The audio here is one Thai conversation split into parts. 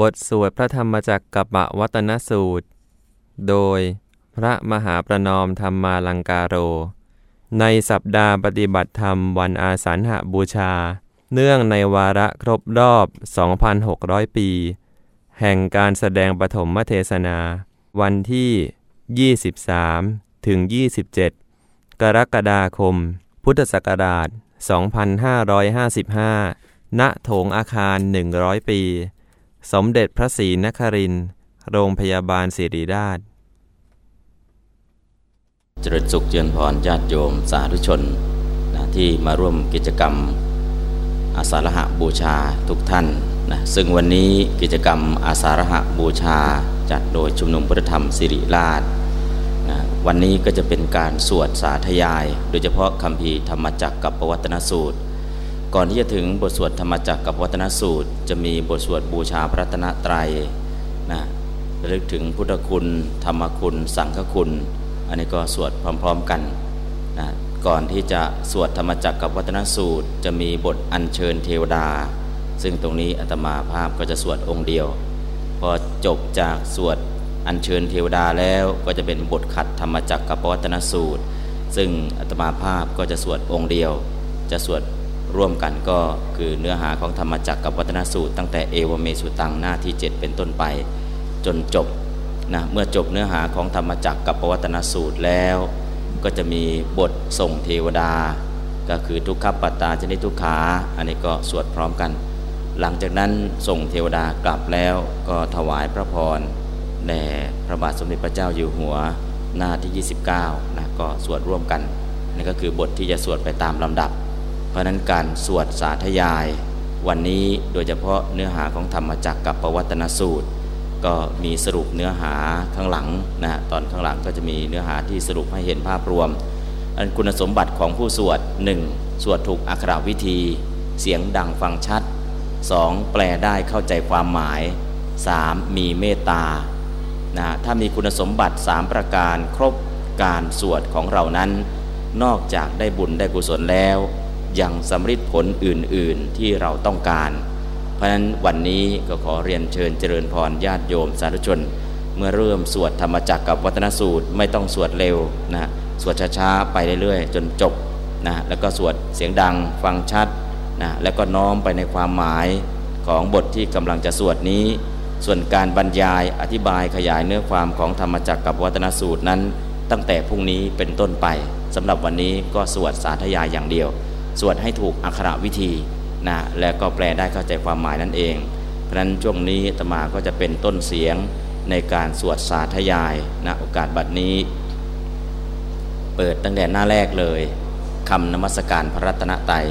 บทสวดพระธรรมจักกับปวัตนสูตร โดยพระมหาประนอมธรรมาลังการโร ในสัปดาห์ปฏิบัติธรรมวันอาสาฬหบูชา เนื่องในวาระครบรอบ 2,600 ปี แห่งการแสดงปฐมเทศนา วันที่ 23 ถึง 27 กรกฎาคม พุทธศักราช 2555 ณ โถงอาคาร 100 ปี สมเด็จพระศรีนครินทร์โรงพยาบาลศิริราช จริญสุขเจริญพรญาติโยมสาธุชนนะที่มาร่วมกิจกรรมอาสาฬหบูชาทุกท่านนะซึ่งวันนี้กิจกรรมอาสาฬหบูชาจัดโดยชุมนุมพุทธธรรมสิริราชนะวันนี้ก็จะเป็นการสวดสาธยาย โดยเฉพาะคำพีธรรมจักรกับปวัตนสูตร ก่อนที่จะถึงบทสวดธรรมจักรกับวัตนสูตร จะมีบทสวดบูชาพระรัตนตรัยนะระลึกถึงพุทธคุณ ธรรมคุณ สังฆคุณ อันนี้ก็สวดพร้อมๆกันนะก่อนที่จะสวดธรรมจักรกับวัตนสูตร จะมีบทอัญเชิญเทวดา ซึ่งตรงนี้อาตมาภาพก็จะสวดองค์เดียว พอจบจากสวดอัญเชิญเทวดาแล้วก็จะเป็นบทขัดธรรมจักรกับวัตนสูตร ซึ่งอาตมาภาพก็จะสวดองค์เดียว จะสวด ร่วมกันก็คือเนื้อหาของธรรมจักรกับวัตนสูตร ตั้งแต่เอวเมสุตังหน้าที่ 7 เป็นต้นไป จนจบนะเมื่อจบเนื้อหาของธรรมจักรกับวัตนสูตรแล้ว ก็จะมีบทส่งเทวดา ก็คือทุกขปัตตาชนิดทุกขาอันนี้ก็สวดพร้อมกัน หลังจากนั้นส่งเทวดากลับแล้วก็ถวายพระพรแด่พระบาทสมเด็จพระเจ้าอยู่หัวหน้าที่ 29นะก็สวดร่วมกันนี่ก็คือบทที่จะสวดไปตามลำดับ เพราะนั้นการสวดสาธยาย วันนี้โดยเฉพาะเนื้อหาของธรรมจักรกับปวัตนสูตร ก็มีสรุปเนื้อหาข้างหลังนะตอนข้างหลังก็จะมีเนื้อหาที่สรุปให้เห็นภาพรวม อันคุณสมบัติของผู้สวด 1. สวดถูกอักขรวิธี เสียงดังฟังชัด 2. แปลได้เข้าใจความหมาย 3. มีเมตตานะถ้ามีคุณสมบัติ 3 ประการครบการสวดของเรานั้น นอกจากได้บุญได้กุศลแล้ว ยังสำฤทธิ์ผลอื่นๆที่เราต้องการ เพราะฉะนั้นวันนี้ก็ขอเรียนเชิญเจริญพรญาติโยมสาธุชน เมื่อเริ่มสวดธรรมจักรกับวัตนสูตรไม่ต้องสวดเร็วนะสวดช้าๆไปเรื่อยๆ จนจบนะแล้วก็สวดเสียงดังฟังชัดนะแล้วก็น้อมไปในความหมายของบทที่กำลังจะสวดนี้ ส่วนการบรรยายอธิบายขยายเนื้อความของธรรมจักรกับวัตนสูตรนั้น ตั้งแต่พรุ่งนี้เป็นต้นไปสำหรับวันนี้ก็สวดสาธยายอย่างเดียว สวดให้ถูกอักขระวิธีนะและก็แปลได้เข้าใจความหมายนั่นเอง เพราะฉะนั้นช่วงนี้ตมาก็จะเป็นต้นเสียงในการสวดสาธยายนะโอกาสบัดนี้ เปิดตั้งแต่หน้าแรกเลยคำนมัสการพระรัตนตรัย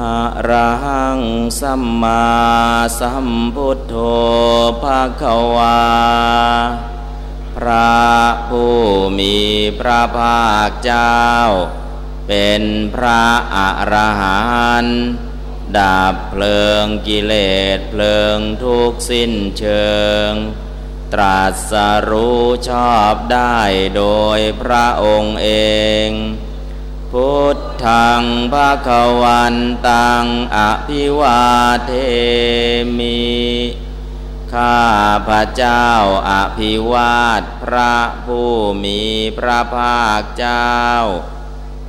อระหังสัมมาสัมพุทโธภาควา พระผู้มีพระภาคเจ้า เป็นพระอรหันต์ดับเพลิงกิเลสเพลิงทุกสิ้นเชิง ตรัสรู้ชอบได้โดยพระองค์เอง พุทธังภาควันตังอภิวาเทมิข้าพระเจ้าอภิวาทพระผู้มีพระภาคเจ้า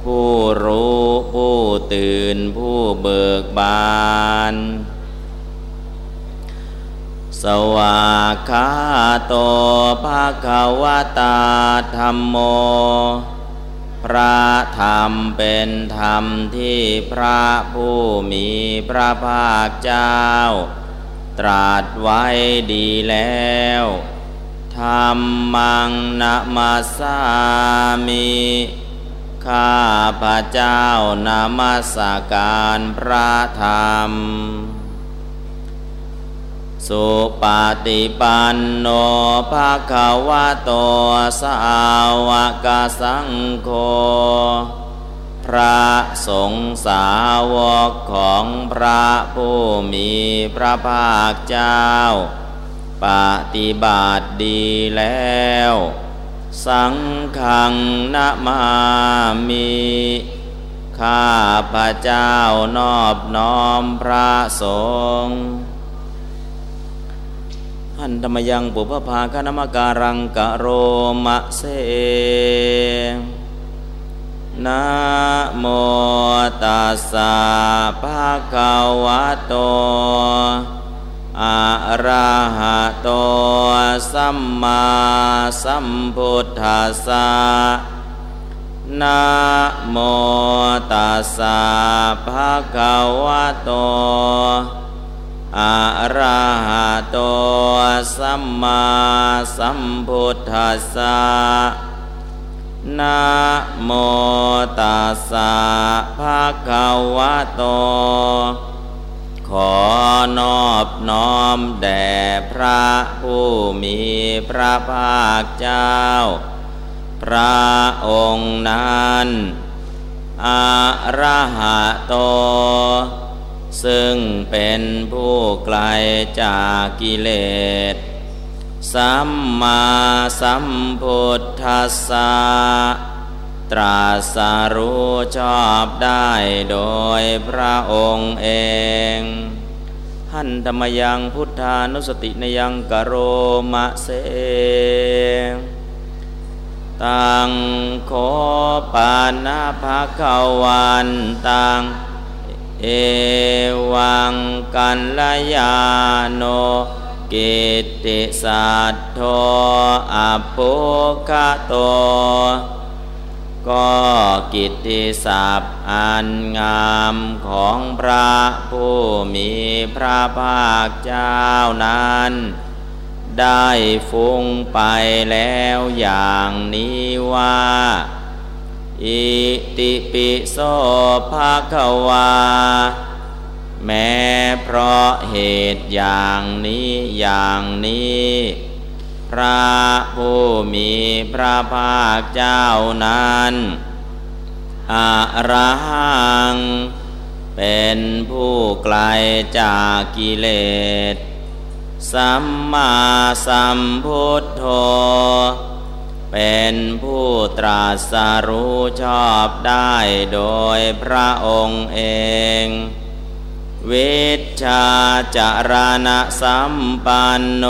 ผู้รู้ผู้ตื่นผู้เบิกบาน สวากขาโตภาควตาธรรมโม พระธรรมเป็นธรรมที่พระผู้มีพระภาคเจ้า ตรัสไว้ดีแล้วธรรมังนะมาสามิ ข้าพระเจ้านามัสการพระธรรม สุปฏิปันโนภาควะโตสาวกสังโฆพระสงฆ์สาวกของพระผู้มีพระภาคเจ้า ปฏิบัติดีแล้ว สังฆังนมามิข้าพระเจ้านอบน้อมพระสงฆ์หันธรรมยังปุพพาคณมการังกะโรมะเสนะโมตัสสะภะคะวะโต อะระหะโตสัมมาสัมพุทธัสสะนะโมตัสสะภะคะวะโตอะระหะโตสัมมาสัมพุทธัสสะนะโมตัสสะภะคะวะโต ขอนอบน้อมแด่พระผู้มีพระภาคเจ้า พระองค์นั้นอะระหะโต ซึ่งเป็นผู้ไกลจากกิเลส สัมมาสัมพุทธัสสะ ตรัสรู้ชอบได้โดยพระองค์เองหันธรรมยังพุทธานุสตินยังกโรมะเสตังโคปานาภาควันตังเอวังกันลยาโนกิติสัตโทอปุคะโต ก็กิตติศัพท์อันงามของพระผู้มีพระภาคเจ้านั้น ได้ฟุ้งไปแล้วอย่างนี้ว่า อิติปิโสภาควา แม้เพราะเหตุอย่างนี้อย่างนี้ พระผู้มีพระภาคเจ้านั้นอะระหัง เป็นผู้ไกลจากกิเลส สัมมาสัมพุทโธเป็นผู้ตรัสรู้ชอบได้โดยพระองค์เอง วิชาจารณะสัมปันโน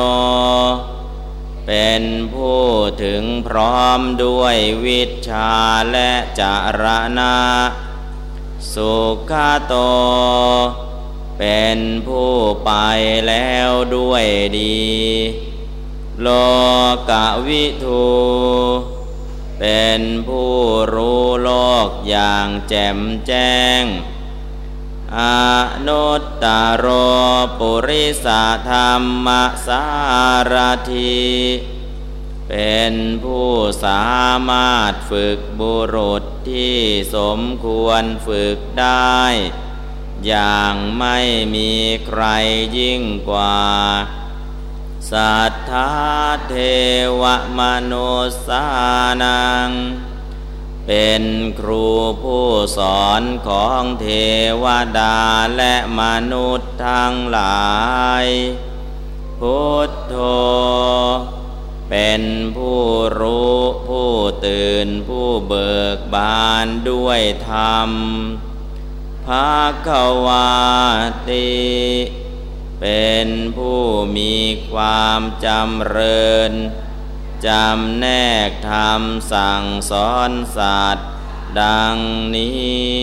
เป็นผู้ถึงพร้อมด้วยวิชาและจารณะ สุขโต เป็นผู้ไปแล้วด้วยดี โลกวิทูเป็นผู้รู้โลกอย่างแจ่มแจ้ง อนุตตโรปุริสธรรมสารทีเป็นผู้สามารถฝึกบุรุษที่สมควรฝึกได้ อย่างไม่มีใครยิ่งกว่าสัทธาเทวมนุสานัง เป็นครูผู้สอนของเทวดาและมนุษย์ทั้งหลาย พุทโธ เป็นผู้รู้ผู้ตื่นผู้เบิกบานด้วยธรรมภาควาติเป็นผู้มีความจำเริญ จำแนกธรรมสั่งสอนสัตว์ดังนี้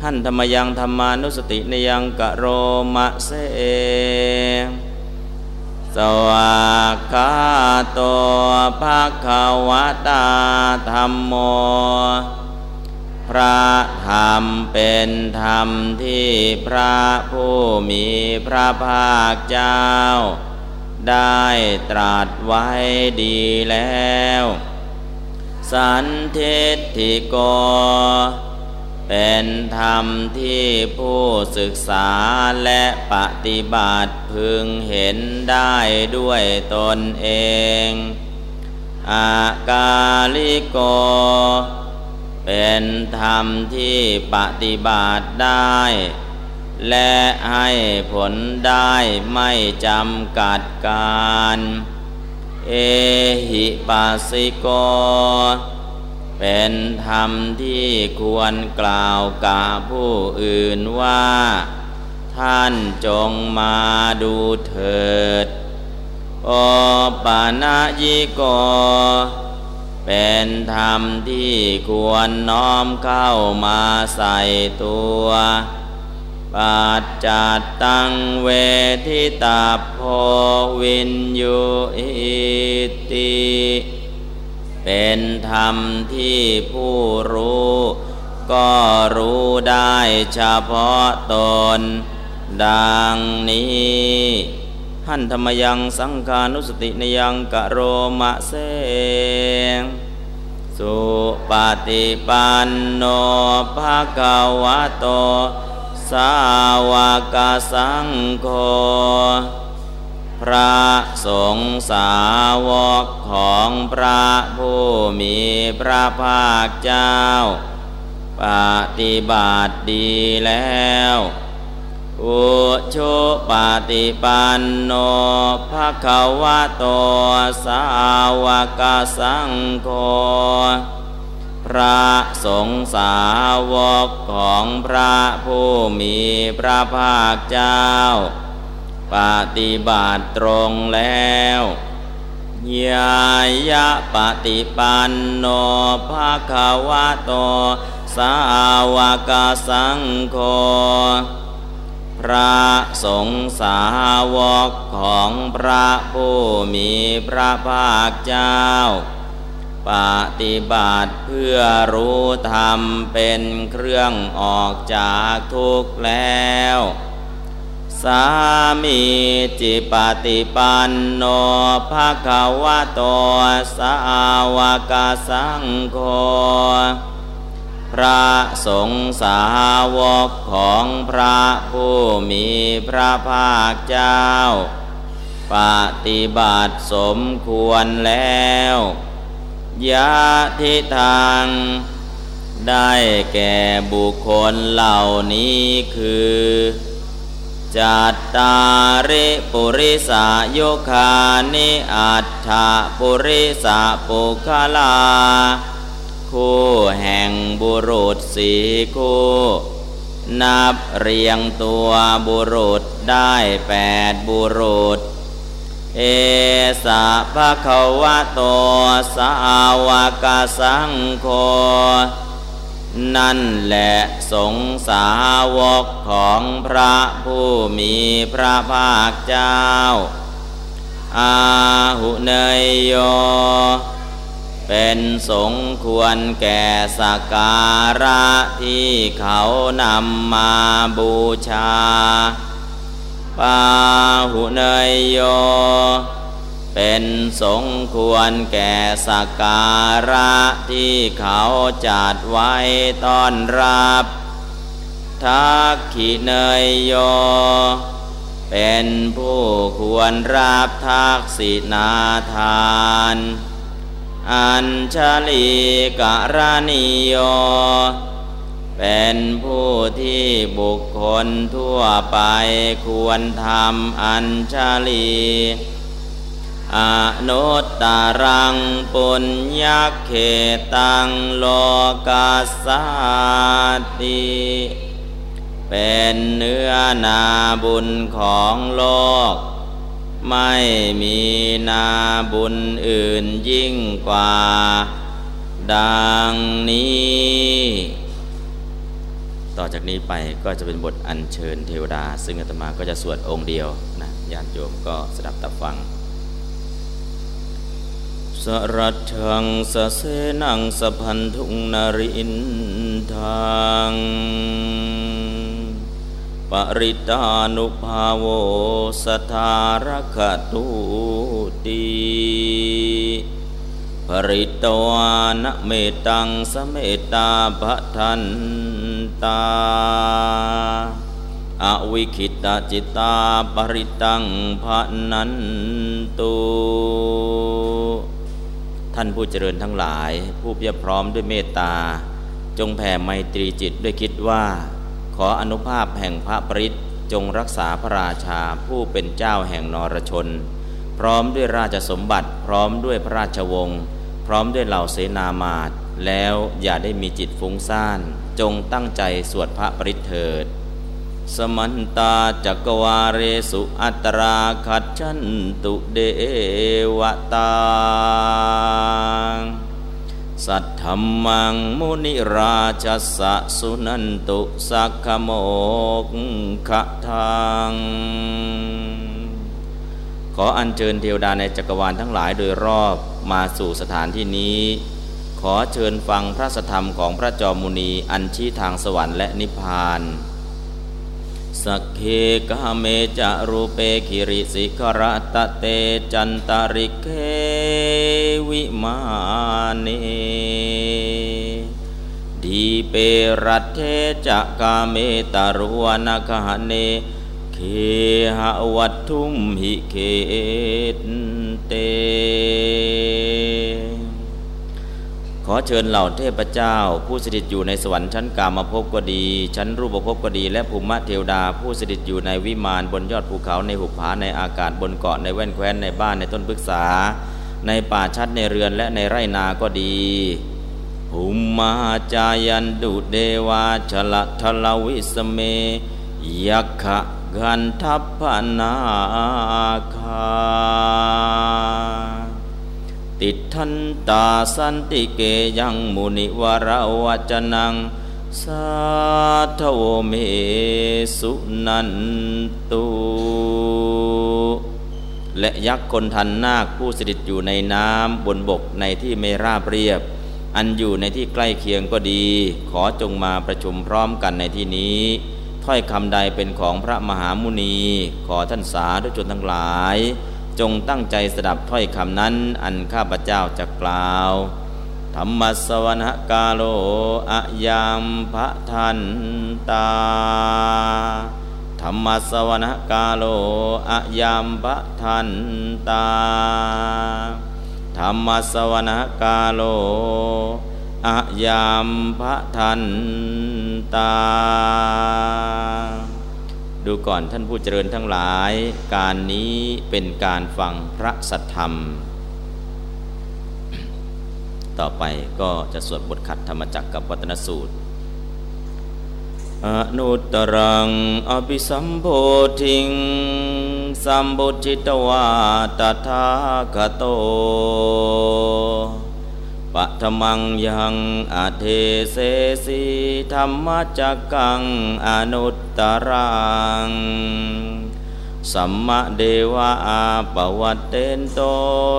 ท่านธรรมยังธรรมานุสติในยังกะโรมะเสสวากาโตภาคาวตาธรรมโม พระธรรมเป็นธรรมที่พระผู้มีพระภาคเจ้า ได้ตรัสไว้ดีแล้ว สันเทติโก เป็นธรรมที่ผู้ศึกษาและปฏิบัติพึงเห็นได้ด้วยตนเอง อากาลิโก เป็นธรรมที่ปฏิบัติได้ และให้ผลได้ไม่จำกัดการ เอหิปัสสิโก เป็นธรรมที่ควรกล่าวกับผู้อื่นว่า ท่านจงมาดูเถิด โอปานายิโก เป็นธรรมที่ควรน้อมเข้ามาใส่ตัว ปัจจัตตังเวทิตาโพวินยูอิติเป็นธรรมที่ผู้รู้ ก็รู้ได้เฉพาะตน ดังนี้หันธรรมยังสังขานุสตินยังกะโรมะเสงสุปฏิปันโนภะคะวะโต สาวกสังโฆพระสงฆ์สาวกของพระผู้มีพระภาคเจ้า ปฏิบัติดีแล้วอุชุปฏิปันโนภะคะวะโตสาวกสังโฆ พระสงฆ์สาวกของพระผู้มีพระภาคเจ้า ปฏิบัติตรงแล้วยายะปฏิปันโนภะควะโต สาวกสังโฆพระสงฆ์สาวกของพระผู้มีพระภาคเจ้า ปฏิบัติเพื่อรู้ธรรมเป็นเครื่องออกจากทุกข์แล้ว สามีจิปฏิปันโนภะคะวะโตสาวกสังโฆพระสงฆ์สาวกของพระผู้มีพระภาคเจ้า ปฏิบัติสมควรแล้ว ยะทิทางได้แก่บุคคลเหล่านี้คือจัตตาริปุริสายุคานิอัตถะปุริสาปุคลา คู่แห่งบุรุษสีคู่ นับเรียงตัวบุรุษได้แปดบุรุษ เอสะภะคะวะโตสาวกสังโฆนั่นแหละสงสาวกของพระผู้มีพระภาคเจ้า อาหุเนยโย เป็นสงควรแก่สการะที่เขานำมาบูชา ปาหุเนยโย เป็นสงควรแก่สักการะที่เขาจัดไว้ต้อนรับทักขิเนยโย เป็นผู้ควรรับทักษินาทาน อัญชลีกรณิโย เป็นผู้ที่บุคคลทั่วไปควรทำอัญชลีอนุตตรังปุญญเขตังโลกาสาติเป็นเนื้อนาบุญของโลก ไม่มีนาบุญอื่นยิ่งกว่า ดังนี้ ต่อจากนี้ไปก็จะเป็นบทอัญเชิญเทวดา ซึ่งอาตมาก็จะสวดองค์เดียวนะญาติโยมก็สดับตับฟัง สรัชังสเสนังสพันธุงนรินทางปริตานุภาโวสทารคตุตีปริตวานเมตังสเมตาภทัน ตาอวิคิตาจิตาปริตังพระนันตุท่านผู้เจริญทั้งหลาย ผู้เพียรพร้อมด้วยเมตตา จงแผ่ไมตรีจิตด้วยคิดว่า ขออนุภาพแห่งพระปริตจงรักษาพระราชาผู้เป็นเจ้าแห่งนรชน พร้อมด้วยราชสมบัติ พร้อมด้วยพระราชวงศ์พร้อมด้วยเหล่าเสนามาตแล้วอย่าได้มีจิตฟุ้งซ่าน จงตั้งใจสวดพระปริเถิด สมันตาจักวาเรสุอัตราขัดชันตุเดวตา สัทธมังมุนิราชสะสุนันตุสักขโมกขะทังขออัญเชิญเทวดาในจักรวาลทั้งหลายโดยรอบมาสู่สถานที่นี้ ขอเชิญฟังพระสธรรมของพระจอมมุนีอันชี้ทางสวรรค์และนิพพานสักเคกาเมจะรูเปคิริสิกรตะเตจันตาริเควิมาเนดีเปรัตเทจะกาเมตารุวนาคหเน เคหวัตทุมหิเคตเต ขอเชิญเหล่าเทพเจ้า ผู้สถิตอยู่ในสวรรค์ชั้นกามาภพก็ดี ชั้นรูปภพก็ดี และภูมิเทวดา ผู้สถิตอยู่ในวิมานบนยอดภูเขาในหุบผาในอากาศบนเกาะในแว่นแคว้นในบ้านในต้นพฤกษา ในป่าชัดในเรือนและในไร่นาก็ดีภูมาจายันดุเดวาชละทลวิสเมยักขะกันทัพพนาคา ติทันตาสันติเกยังมุนิวราวจนัง สาทโวเมสุนันตุและยักษ์คนทันนาคผู้สถิตอยู่ในน้ำบนบกในที่ไม่ราบเรียบ อันอยู่ในที่ใกล้เคียงก็ดี ขอจงมาประชุมพร้อมกันในที่นี้ ถ้อยคำใดเป็นของพระมหามุนี ขอท่านสาธุชนทั้งหลาย จงตั้งใจสดับถ้อยคำนั้น อันข้าพเจ้าจะกล่าวธรรมสวนกาโลอะยามพระทันตาธรรมสวนกาโลอะยามพระทันตาธรรมสวนกาโลอะยามพระทันตา ดูก่อนท่านผู้เจริญทั้งหลาย การนี้เป็นการฟังพระสัทธรรม ต่อไปก็จะสวดบทขัดธรรมจักกับวัตนสูตรอนุตรังอภิสัมโพธิง สัมบุจิตวาตถาคโต ปะธมังยังอาเทเสสีธรรมจักกังอนุตตรังสัมมาเดวะอาปวัตเตนโต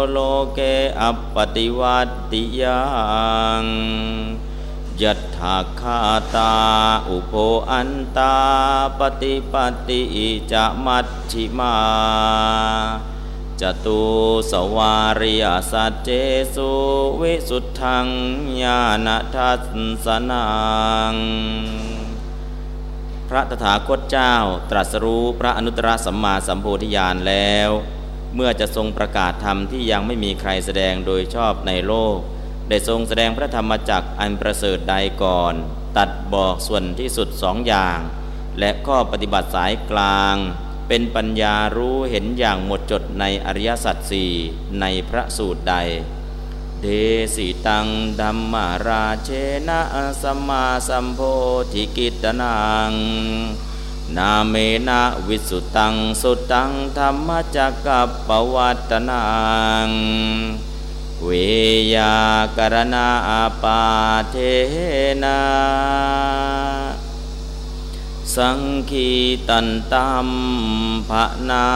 โลเกอัปปติวัติยังยัตถาคาตาอุโภอันตาปฏิปติจะมัชชิมา จตุสวาริยสัจเจสุวิสุทธังญาณทัสสนังพระตถาคตเจ้าตรัสรู้พระอนุตตรสัมมาสัมโพธิญาณแล้ว เมื่อจะทรงประกาศธรรมที่ยังไม่มีใครแสดงโดยชอบในโลก ได้ทรงแสดงพระธรรมจักอันประเสริฐใดก่อน ตัดบอกส่วนที่สุดสองอย่าง และข้อปฏิบัติสายกลาง เป็นปัญญารู้เห็นอย่างหมดจดในอริยสัจสี่ในพระสูตรใด เดสิตังดัมมาราเชนะสัมมาสัมโพธิกิตนังนาเมนะวิสุตังสุตังธรรมจักกับปวัตนัง เวยากรณาปาเทนา สังคีตันตัมภนา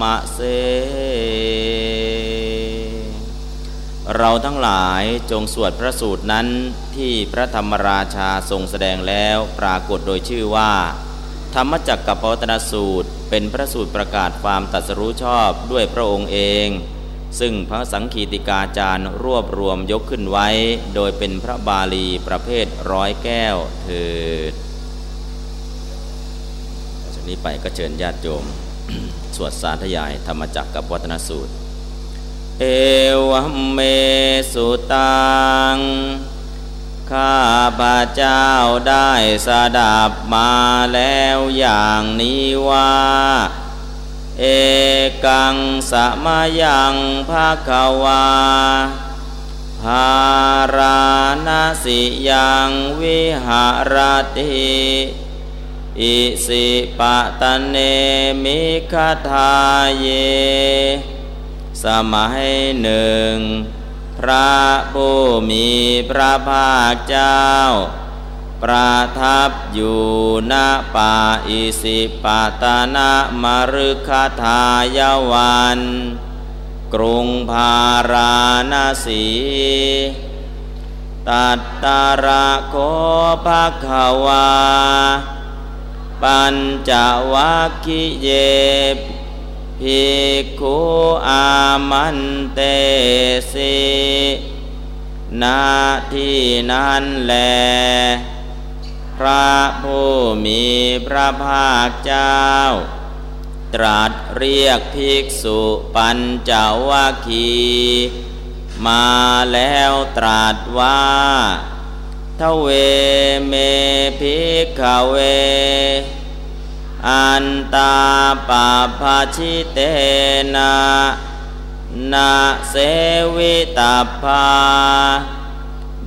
มะเส เราทั้งหลายจงสวดพระสูตรนั้นที่พระธรรมราชาทรงแสดงแล้วปรากฏโดยชื่อว่า ธรรมจักรกับปวัตนสูตร เป็นพระสูตรประกาศความตัดสรู้ชอบด้วยพระองค์เอง ซึ่งพระสังคีติกาจารย์รวบรวมยกขึ้นไว้ โดยเป็นพระบาลีประเภทร้อยแก้วเถิด นี้ไปก็เชิญญาติโยม สวดสาธยายธรรมจักกับวัฒนสูตร เอวเมสุตัง ข้าพระเจ้าได้สดับมาแล้วอย่างนี้ว่าเอกังสมายังภาควาภาราณสิยังวิหารติ อิสิปะตะเนมิคทาเย สมัยหนึ่ง พระผู้มีพระภาคเจ้า ประทับอยู่ณป่าอิสิปตนมรุคทายวัน กรุงพาราณสีตัตตาระโคภะคะวา ปัญจวัคคิเยภิกขุอามันเตสินาที่นั้นแล พระผู้มีพระภาคเจ้า ตรัสเรียกภิกษุปัญจวัคคี มาแล้วตรัสว่า ทเวเมภิกขเว อันตาปาภาชิเตนะนาเสวิตาภา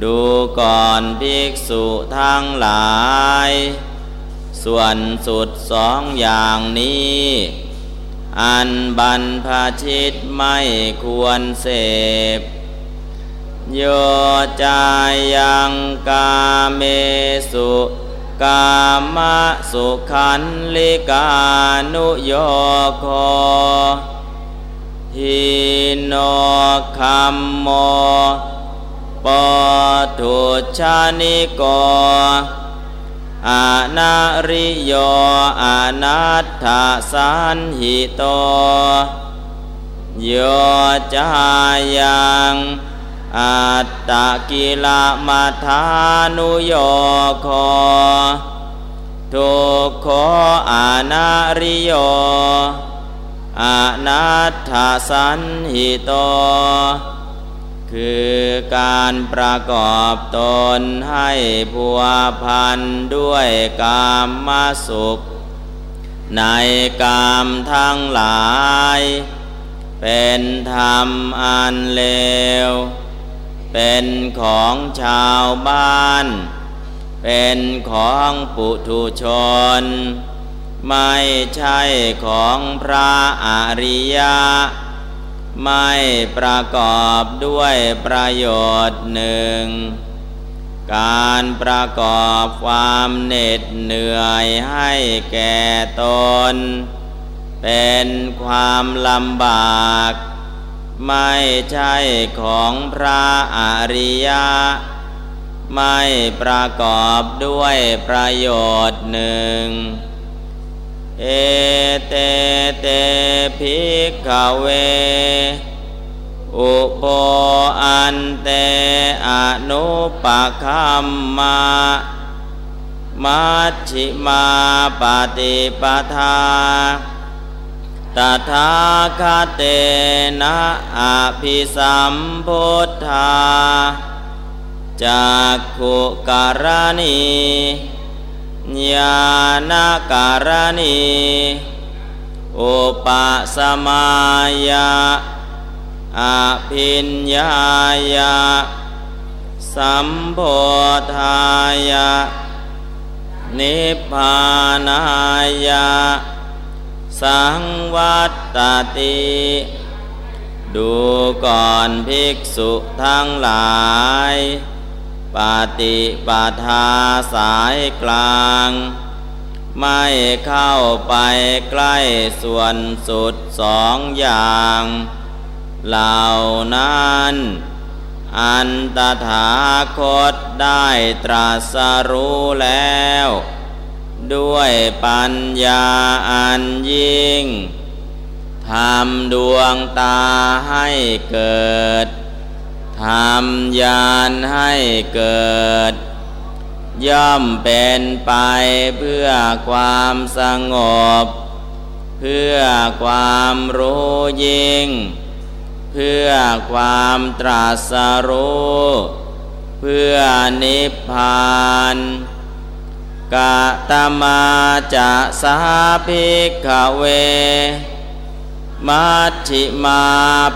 ดูก่อนภิกษุทั้งหลาย ส่วนสุดสองอย่างนี้ อันบรรพชิตไม่ควรเสพ โยจายังกาเมสุกามะสุขัลลิกานุโยโคหีโนคัมโม โปถุชชะนิโกอานาริโยอานัตถสันหิโตโยจายัง อัตตะกิลมัทานุโยโคทุกโคอานาริโยอนัตถสันหิโต คือการประกอบตนให้พัวพันด้วยกามมาสุข ในกามทั้งหลาย เป็นธรรมอันเลว เป็นของชาวบ้าน เป็นของปุถุชน ไม่ใช่ของพระอริยะ ไม่ประกอบด้วยประโยชน์หนึ่ง การประกอบความเหน็ดเหนื่อยให้แก่ตน เป็นความลำบาก ไม่ใช่ของพระอริยะ ไม่ประกอบด้วยประโยชน์หนึ่ง เอเตเตภิกขเว อุปอันเตอนุปคัมมามัชชิมาปฏิปทา ตถาคเตนะอภิสัมพุทธาจากขุการณีญาณการณีอุปสมายาอภิญญายาสัมโพธายานิพพานายา สังวัตตติดูก่อนภิกษุทั้งหลาย ปฏิปทาสายกลาง ไม่เข้าไปใกล้ส่วนสุดสองอย่าง เหล่านั้น อันตถาคตได้ตรัสรู้แล้ว ด้วยปัญญาอันยิ่งทำดวงตาให้เกิดทำญาณให้เกิด ย่อมเป็นไปเพื่อความสงบ เพื่อความรู้ยิ่ง เพื่อความตรัสรู้ เพื่อนิพพาน กะตมาจะสาภิกขเว มัชชิมา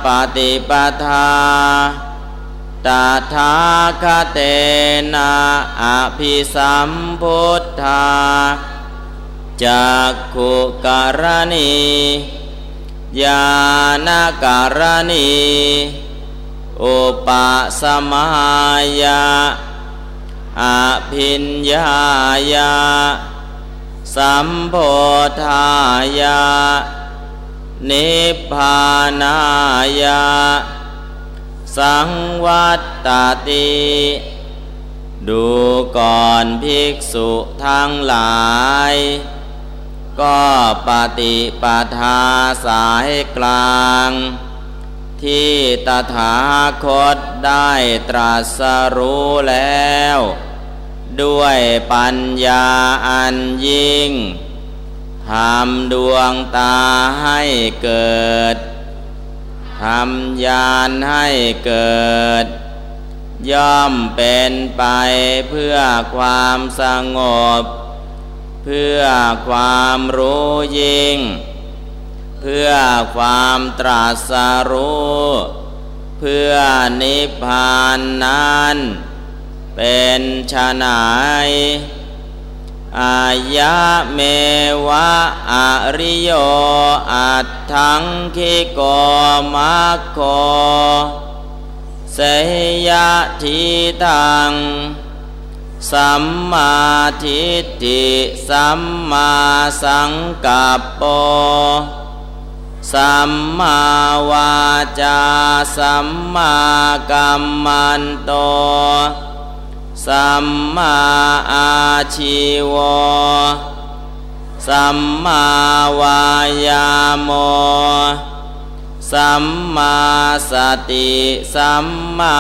ปฏิปทาตถาคเตนะอภิสัมพุทธา จากขุการณีญาณการณีอุปสมายา อภิญญายา สัมโพธายา นิพพานายา สังวัตตติ ดูก่อนภิกษุทั้งหลาย ก็ปฏิปทาสายกลางที่ตถาคตได้ตรัสรู้แล้ว ด้วยปัญญาอันยิ่งทำดวงตาให้เกิดทำญาณให้เกิด ย่อมเป็นไปเพื่อความสงบ เพื่อความรู้ยิ่ง เพื่อความตรัสรู้ เพื่อนิพพานนั้น เป็นชนายอายะเมวะอริโยอัตถังคิโกมัคโคเสยะทิตัง สัมมาทิฏฐิสัมมาสังกัปโป สัมมาวาจา สัมมากัมมันโต สัมมาอาชีวสัมมาวายาโมสัมมาสติสัมมา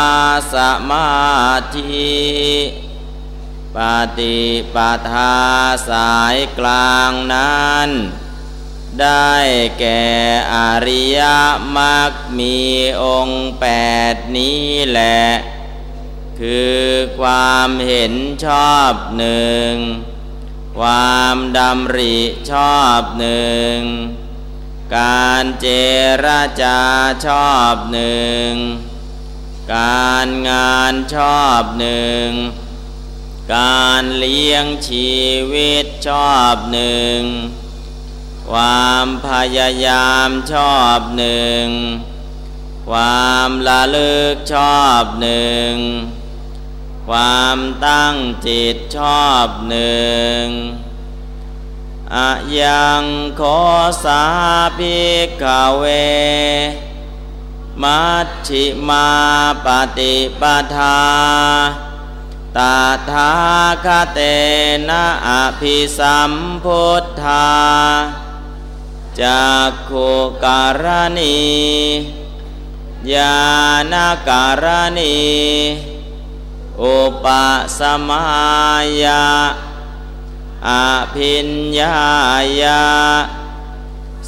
สมาธิปฏิปทาสายกลางนั้น ได้แก่อริยมรรคมีองค์แปดนี้แหละ คือความเห็นชอบหนึ่ง ความดำริชอบหนึ่ง การเจรจาชอบหนึ่ง การงานชอบหนึ่ง การเลี้ยงชีวิตชอบหนึ่ง ความพยายามชอบหนึ่ง ความละลึกชอบหนึ่ง ความตั้งจิตชอบหนึ่งอะยังโคสาภิกเว มัชชิมาปฏิปทาตาทาคเตนะอภิสัมพุทธาจากขุการณี ญาณการณี อุปสมายาอภิญญายา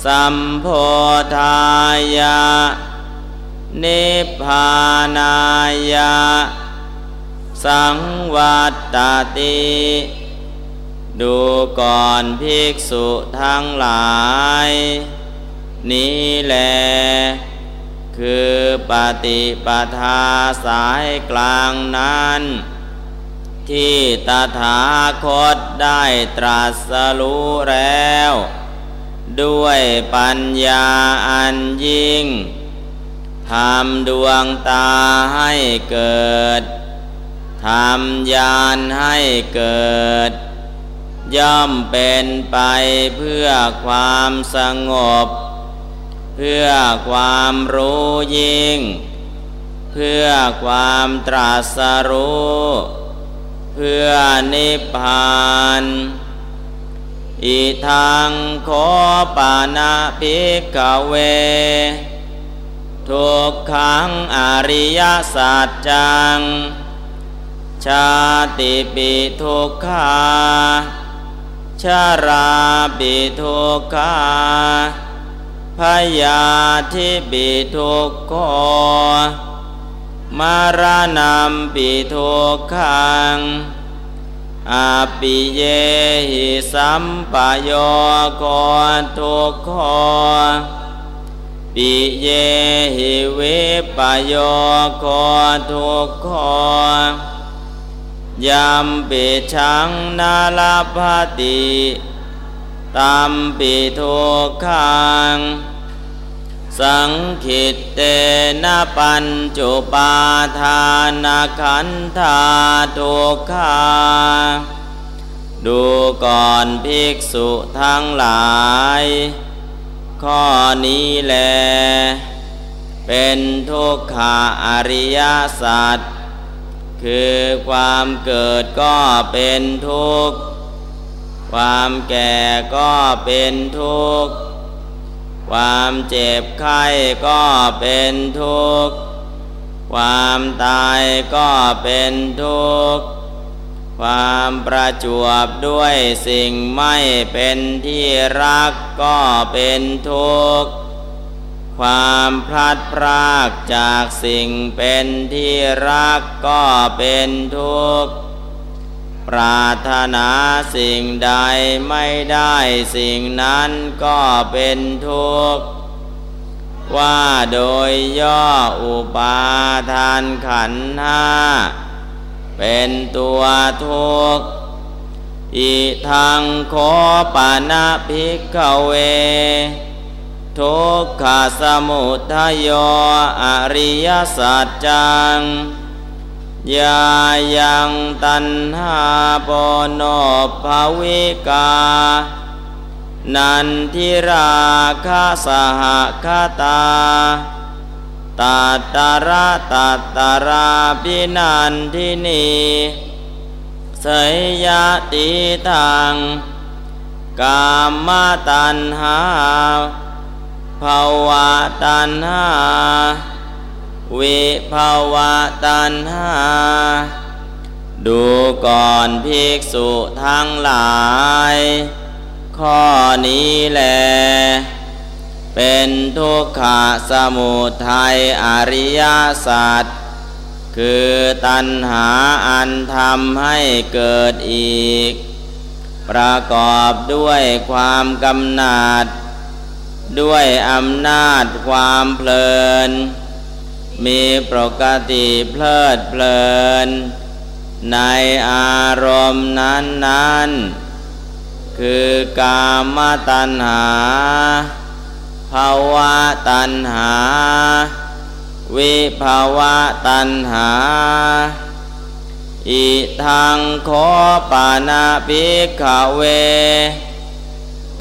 สัมโพธายานิพพานายาสังวัตตติดูก่อนภิกษุทั้งหลาย นี้แหละ คือปฏิปทาสายกลางนั้น ที่ตถาคตได้ตรัสรู้แล้ว ด้วยปัญญาอันยิ่งทำดวงตาให้เกิดทำญาณให้เกิด ย่อมเป็นไปเพื่อความสงบ พื่อความรู้ยิ่ง เพื่อความตรัสรู้ เพื่อนิพพาน อิทังโคปานาภิกขเว ทุกขังอริยสัจจัง ชาติปิทุกขาชาราปิทุกขา พยาธิปิทุกโคมารณามปิทุกขังอาปิเยหิสัมปโยโคทุกโคปิเยหิเวปโยโคทุกโคยัมปิชังนาลาภติ ตัมปิทุกขัง สังขิตเตนะปัญจุปาทานาขันธาทุกขาดูก่อนภิกษุทั้งหลาย ข้อนี้แล เป็นทุกขาอริยสัจคือความเกิดก็เป็นทุกข์ ความแก่ก็เป็นทุกข์ ความเจ็บไข้ก็เป็นทุกข์ ความตายก็เป็นทุกข์ ความประจวบด้วยสิ่งไม่เป็นที่รักก็เป็นทุกข์ ความพลัดพรากจากสิ่งเป็นที่รักก็เป็นทุกข์ ปรารถนาสิ่งใดไม่ได้สิ่งนั้นก็เป็นทุกข์ว่าโดยย่ออุปาทานขันห้าเป็นตัวทุกข์อีทางโคปานาภิกขเว ทุกขสมุทัยโยอริยสัจจัง ยายังตันหาปโนภาวิกา นันทิราคาสหคตาตัตาระตัตาราพินันทินีสยติทังกามตันหาภาวะตัณหา วิภาวะตัณหา ดูก่อนภิกษุทั้งหลาย ข้อนี้แหลเป็นทุกขะสมุทัยอริยสัจคือตัณหาอันทำให้เกิดอีก ประกอบด้วยความกำหนัด ด้วยอำนาจความเพลิน มีปกติเพลิดเพลิน ในอารมณ์นั้นนั้นคือกามตัณหาภาวะตัณหา วิภาวะตัณหา อิทังโคปานาภิกขเว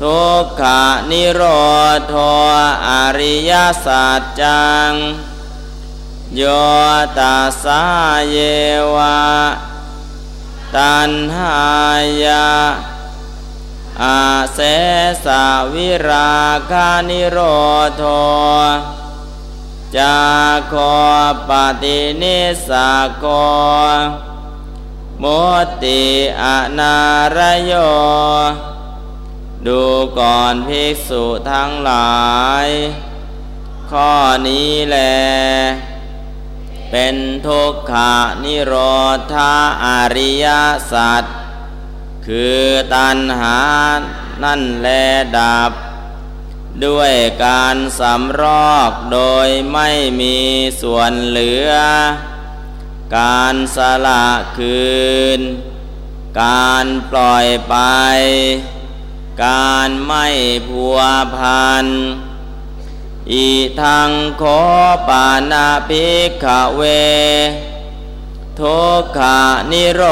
ทุกขานิโรธอริยสัจจัง โยตัสาเยวะ ตันหายาอาเสสาวิราคานิโรธจาโคปฏินิสาโคมุติอนารโย ดูก่อนภิกษุทั้งหลาย ข้อนี้แล เป็นทุกขานิโรธาอริยสัจคือตัณหานั่นแลดับ ด้วยการสำรอกโดยไม่มีส่วนเหลือ การสละคืน การปล่อยไป การไม่ผัวพัน อีทางโคปานาภิกขเว ทุกขานิโร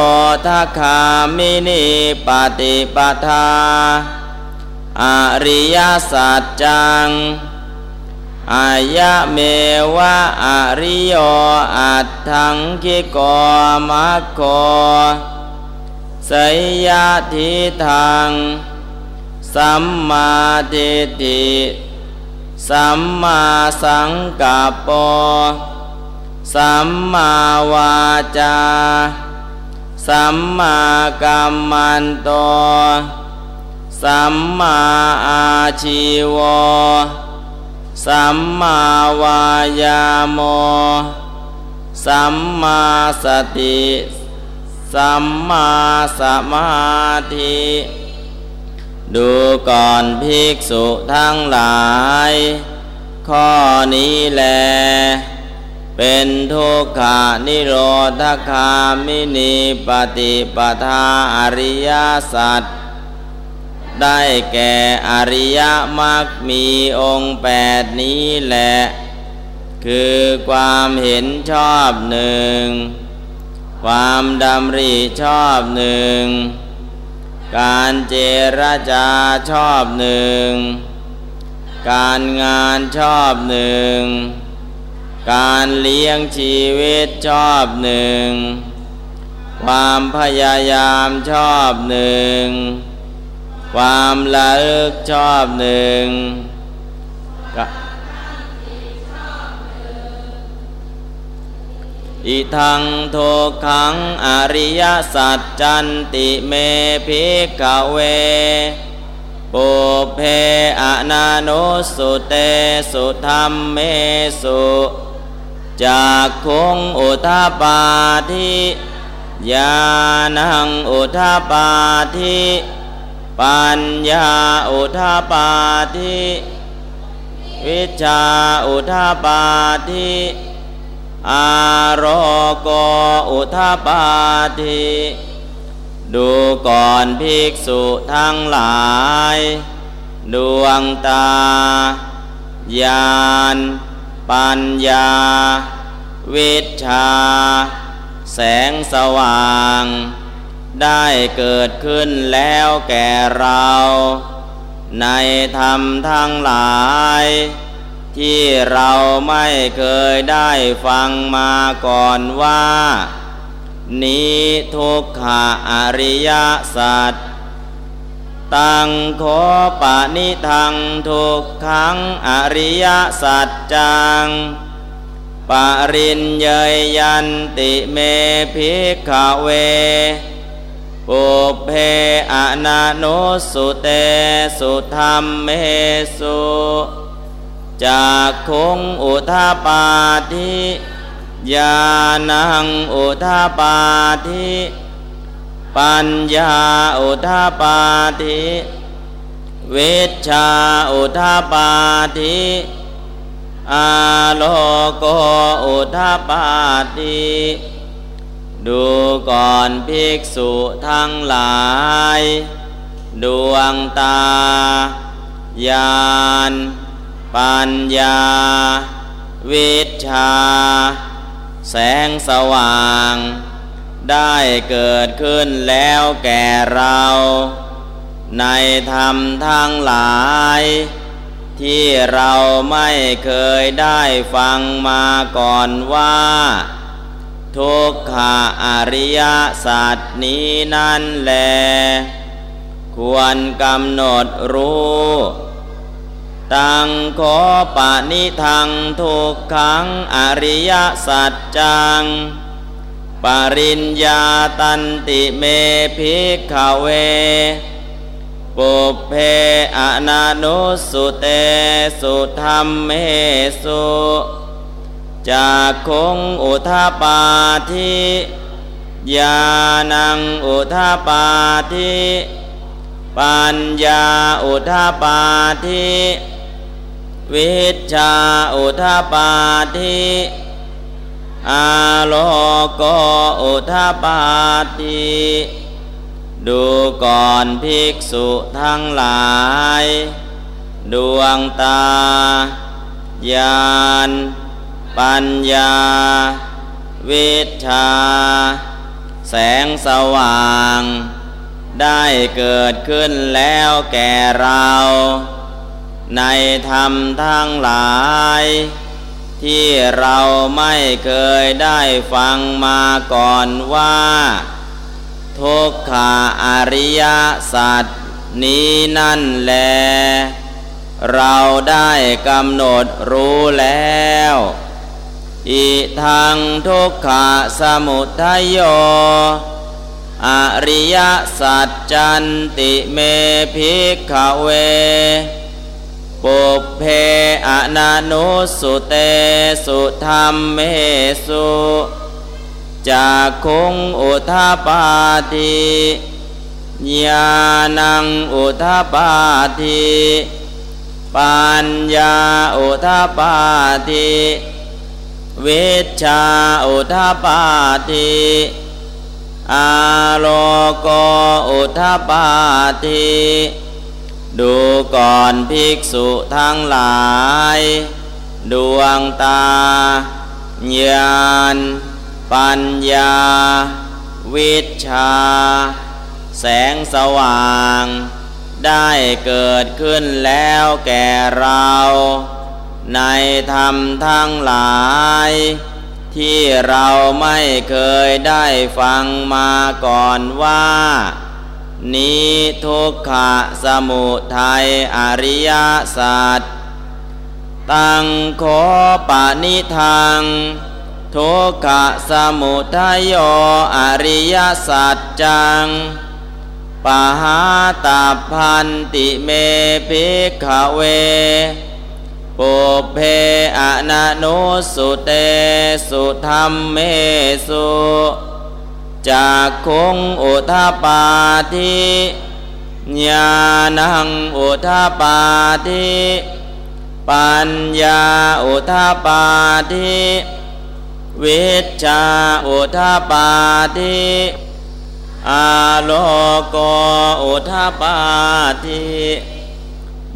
ธาคามินิปฏิปทา อริยสัจจัง อายะเมวะอริโยอัตถังคิโกมัคโคสยะทิทัง สัมมาทิฏฐิ สัมมาสังกัปปสัมมาวาจา สัมมากัมมันโต สัมมาอาชีวสัมมาวายามสัมมาสติ สัมมาสมาธิ ดูก่อนภิกษุทั้งหลาย ข้อนี้แล เป็นทุกขานิโรธคามินีปฏิปทาอริยสัจได้แก่อริยมรรคมีองค์แปดนี้แหละ คือความเห็นชอบหนึ่ง ความดำริชอบหนึ่ง การเจรจาชอบหนึ่ง การงานชอบหนึ่ง การเลี้ยงชีวิตชอบหนึ่ง ความพยายามชอบหนึ่ง ความละลึกชอบหนึ่ง อิทังโทขังอริยสัจจันติเมภิกขเวปุเพอนานุสุเตสุธรรมเมสุจากคงอุทาปาทิยานังอุทาปาทิปัญญาอุทาปาทิวิชาอุทาปาทิ อารโกอุทปาทิดูก่อนภิกษุทั้งหลาย ดวงตา ญาณ ปัญญา วิชา แสงสว่าง ได้เกิดขึ้นแล้วแก่เรา ในธรรมทั้งหลาย ที่เราไม่เคยได้ฟังมาก่อนว่า นี้ทุกขะอริยสัจตังโคปะนิทังทุกขังอริยสัจจัง ปรินเยยยันติเมภิกขเวปุเพอนานุสุเตสุธรรมเมสุ จากคงอุทาปาทิยานังอุทาปาทิปัญญาอุทาปาทิเวชาอุทาปาทิอาโลโกอุทาปาทิดูก่อนภิกษุทั้งหลาย ดวงตา ญาณ ปัญญา วิชา แสงสว่าง ได้เกิดขึ้นแล้วแก่เรา ในธรรมทั้งหลาย ที่เราไม่เคยได้ฟังมาก่อนว่า ทุกขาอริยสัจนี้นั่นแล ควรกำหนดรู้ ตังขอปานิทังทุกขังอริยสัจจัง ปริญญาตันติเมภิกขเว ปุเพอนานุสุเตสุธรรมเมสุจากคงอุทาปาทิยานังอุทาปาทิปัญญาอุทาปาทิ วิชาอุทาปาทิอาโลโกอุทาปาทิดูก่อนภิกษุทั้งหลาย ดวงตา ญาณ ปัญญา วิชา แสงสว่าง ได้เกิดขึ้นแล้วแก่เรา ในธรรมทั้งหลาย ที่เราไม่เคยได้ฟังมาก่อนว่า ทุกขาอริยสัจนี้นั่นแล เราได้กำหนดรู้แล้วอิทังทุกขะสมุทัยโยอริยสัจจันติเมภิกขเว ปุเพอนานุสุเตสุธรรมเมสุจากคงอุทาปาทิญาณังอุทาปาทิปัญญาอุทาปาทิเวชาอุทาปาทิอาโลโกอุทาปาทิ ดูก่อนภิกษุทั้งหลาย ดวงตาญาณปัญญา วิชา แสงสว่าง ได้เกิดขึ้นแล้วแก่เรา ในธรรมทั้งหลาย ที่เราไม่เคยได้ฟังมาก่อนว่า นี้ทุกขะสมุทัยอริยสัจตังโคปานิทัง ทุกขะสมุทัยโยอริยสัจจังปะหาตาพันติเมภิกขเวปุเพอนันุสุเตสุธรรมเมสุ จากคงอุทาปาทิญาณังอุทาปาทิปัญญาอุทาปาทิวิชาอุทาปาทิอาโลโกอุทาปาทิ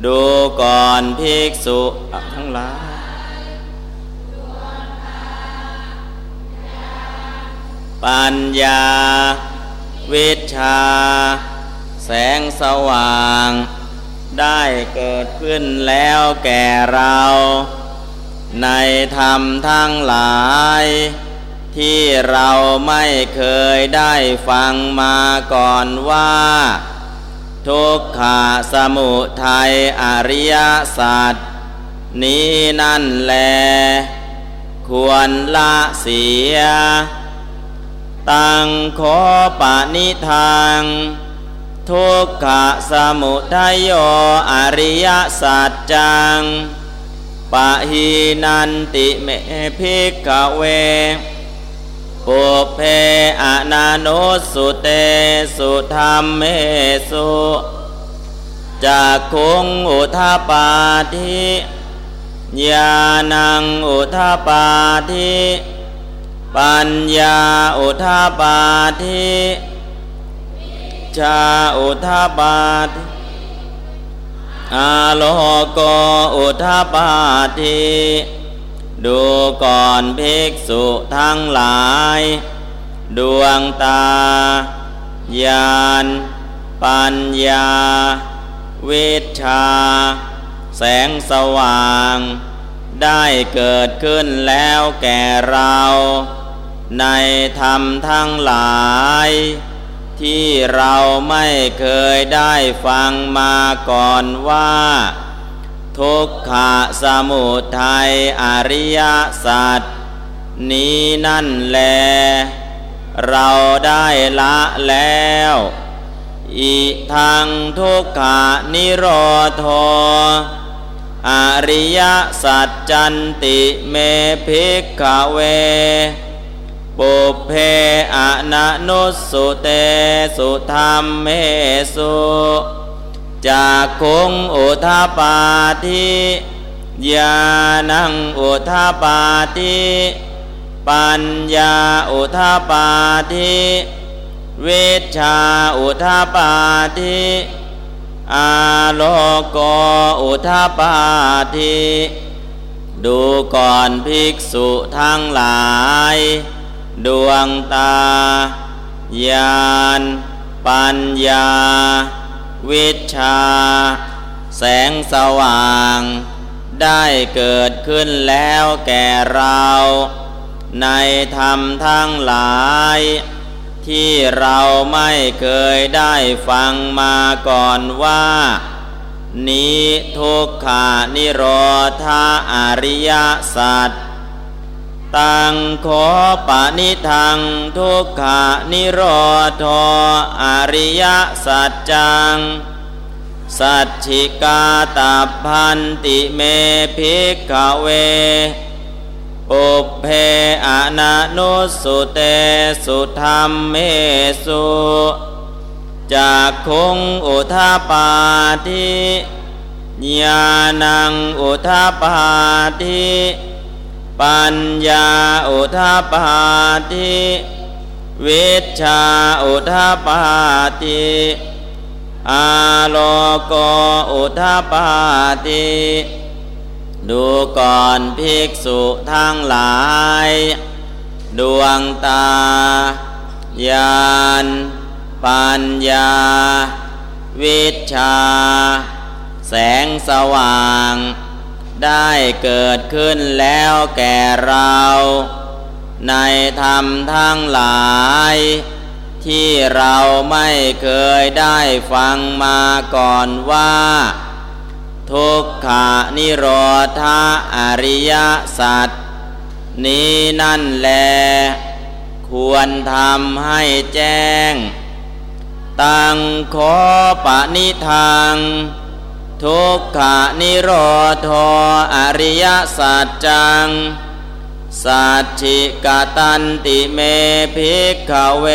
ดูก่อนภิกษุทั้งหลาย ปัญญา วิชา แสงสว่าง ได้เกิดขึ้นแล้วแก่เรา ในธรรมทั้งหลาย ที่เราไม่เคยได้ฟังมาก่อนว่า ทุกขาสมุทัยอริยสัจนี้นั่นแล ควรละเสีย ตังโข ปะนิทังทุกขะสะมุทะโย อะริยะสัจจังปะหีนันติเม ภิกขะเวปุพเพ อะนะนุสสุเตสุธัมเมสุจักขุงอุทะปาทิญาณังอุทาปาทิ ปัญญาอุทาปาทิชาอุทาปาทิอาโลโกอุทาปาทิดูก่อนภิกษุทั้งหลาย ดวงตา ญาณ ปัญญาวิชา แสงสว่าง ได้เกิดขึ้นแล้วแก่เรา ในธรรมทั้งหลาย ที่เราไม่เคยได้ฟังมาก่อนว่า ทุกขะสมุทัยอริยสัจนี้นั่นแล เราได้ละแล้ว อีทางทุกขานิโรธอริยสัจจันติเมภิกขเว ปุเพอนันุสุเตสุธรรมเมสุจากคงอุทาปาทิญาณังอุทาปาทิปัญญาอุทาปาทิเวชาอุทาปาทิอาโลโกอุทาปาทิดูก่อนภิกษุทั้งหลาย ดวงตา ญาณ ปัญญา วิชา แสงสว่าง ได้เกิดขึ้นแล้วแก่เรา ในธรรมทั้งหลาย ที่เราไม่เคยได้ฟังมาก่อนว่า นี้ทุกขานิโรธาอริยสัจ ตังขอปานิทังทุกขานิโรธอริยสัจจัง สัจฉิกาตาพันติเมภิกขเวปุเพอนานุสุเตสุธรรมเมสุจากคงอุทาปาทิญาณังอุทาปาทิ ปัญญาอุทาปาติวิชาอุทาปาติอาโลโกอุทาปาติดูก่อนภิกษุทั้งหลาย ดวงตาญาณปัญญา วิชา แสงสว่าง ได้เกิดขึ้นแล้วแก่เรา ในธรรมทั้งหลาย ที่เราไม่เคยได้ฟังมาก่อนว่า ทุกขานิโรธาอริยสัจนี้นั่นแล ควรทำให้แจ้ง ตังขอปณิทาง ทุกขานิโรธอริยสัจจัง สัจฉิกตันติเมภิกขเว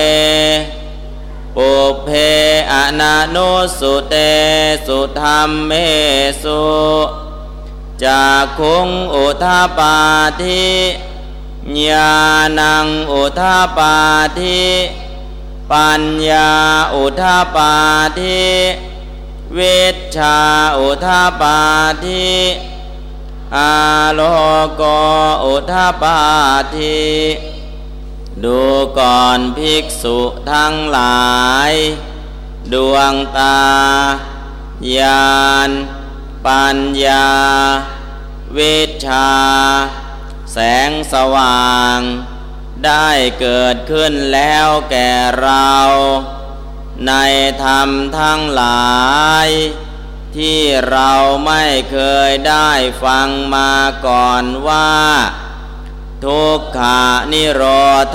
ปุเพอนานุสุเตสุธรรมเมสุจากคุงอุทาปาทิญาณังอุทาปาทิปัญญาอุทาปาทิ เวชชาอุทาปาทิอาโลโกอุทาปาทิดูก่อนภิกษุทั้งหลาย ดวงตา ญาณ ปัญญาวิชา แสงสว่าง ได้เกิดขึ้นแล้วแก่เรา ในธรรมทั้งหลาย ที่เราไม่เคยได้ฟังมาก่อนว่า ทุกขานิโร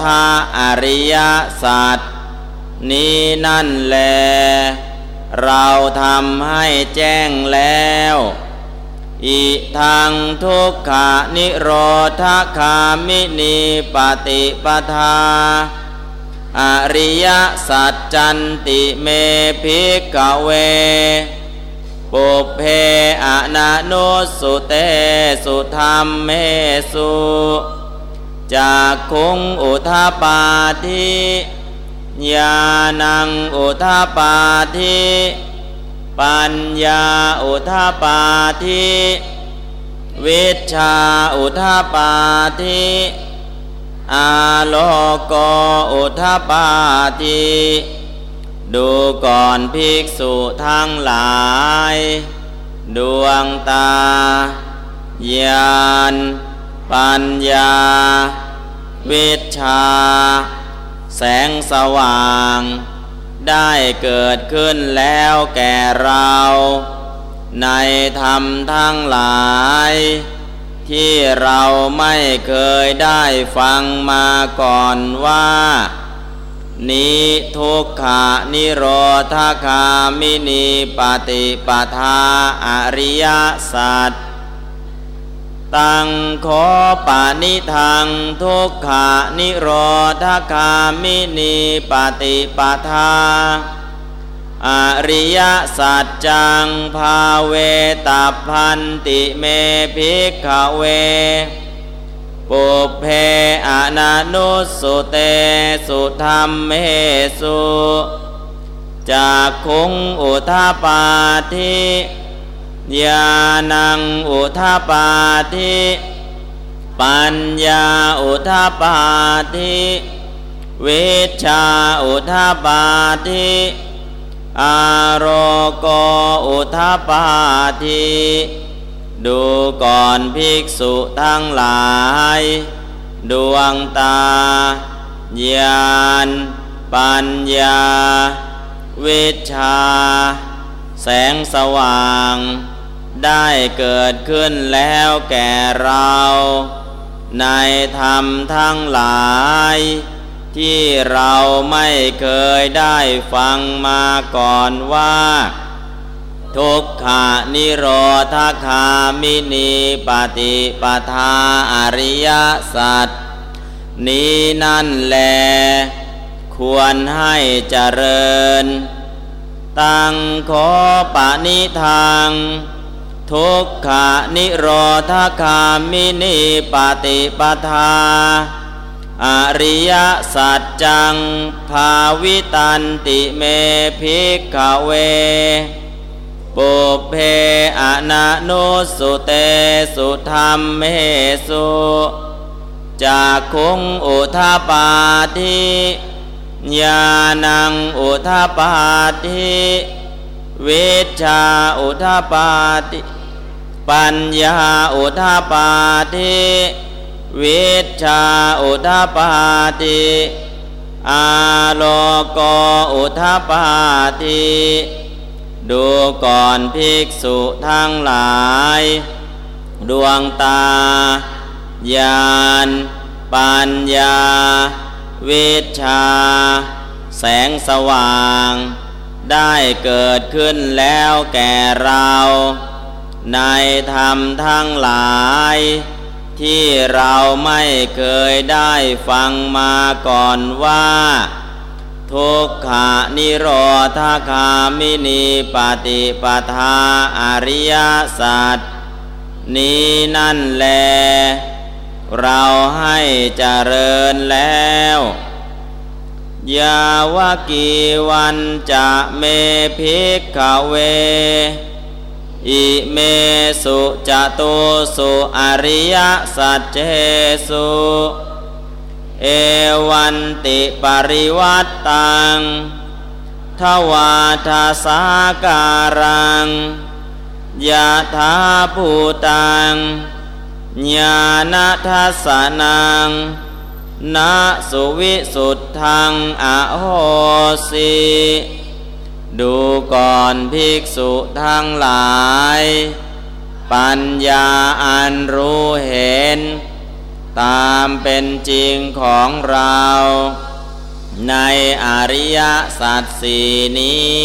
ธาอริยสัจนี้นั่นแล เราทำให้แจ้งแล้ว อิทังทุกขานิโรธคามินีปฏิปทา อริยสัจจันติเมภิกขเว ปุเพอนานุสุเตสุธรรมเมสุจากคุงอุทาปาทิญาณังอุทาปาทิปัญญาอุทาปาทิวิชาอุทาปาทิ อาโลโกอุทปาทิดูก่อนภิกษุทั้งหลาย ดวงตาญาณปัญญา วิชา แสงสว่าง ได้เกิดขึ้นแล้วแก่เรา ในธรรมทั้งหลาย ที่เราไม่เคยได้ฟังมาก่อนว่านี้ทุกขานิโรธาคามินีปฏิปทาอริยสัจตังขอปานิทางทุกขานิโรธาคามินีปฏิปทา อริยสัจจังภาเวตาพันติเมภิกขเว ปุเพอนานุสุเตสุธรรมเมสุจากคุงอุทาปาทิญาณังอุทาปาทิปัญญาอุทาปาทิวิชาอุทาปาทิ อาโรโกอุทปาทิดูก่อนภิกษุทั้งหลาย ดวงตาญาณปัญญาวิชา แสงสว่าง ได้เกิดขึ้นแล้วแก่เรา ในธรรมทั้งหลาย ที่เราไม่เคยได้ฟังมาก่อนว่า ทุกขานิโรธาคามินีปฏิปทาอริยสัจนี้นั่นแล ควรให้เจริญ ตังขอปานิทางทุกขานิโรธาคามินีปฏิปทา อริยสัจจัง ภาวิตันติเมภิกขเว ปุเพอนานุสุเตสุธรรมเมสุจากคุงอุทาปาทิญาณังอุทาปาทิเวชาอุทาปาทิปัญญาอุทาปาทิ วิชาอุทาปาทิอาโลโกอุทาปาทิดูก่อนภิกษุทั้งหลาย ดวงตา ญาณ ปัญญา วิชา แสงสว่าง ได้เกิดขึ้นแล้วแก่เรา ในธรรมทั้งหลาย ที่เราไม่เคยได้ฟังมาก่อนว่า ทุกขานิโรธาคามินีปฏิปทาอริยสัจนี้นั่นแล เราให้เจริญแล้วยาวกีวันจะเมพิกขเว อิเมสุจตุสุอริยสัจเจสุเอวันติปริวัตตังทวาทาสาการังยะธาภูตังญาณทัสนังนาสุวิสุทธังอโหสิ ดูก่อนภิกษุทั้งหลาย ปัญญาอันรู้เห็น ตามเป็นจริงของเรา ในอริยสัจสีนี้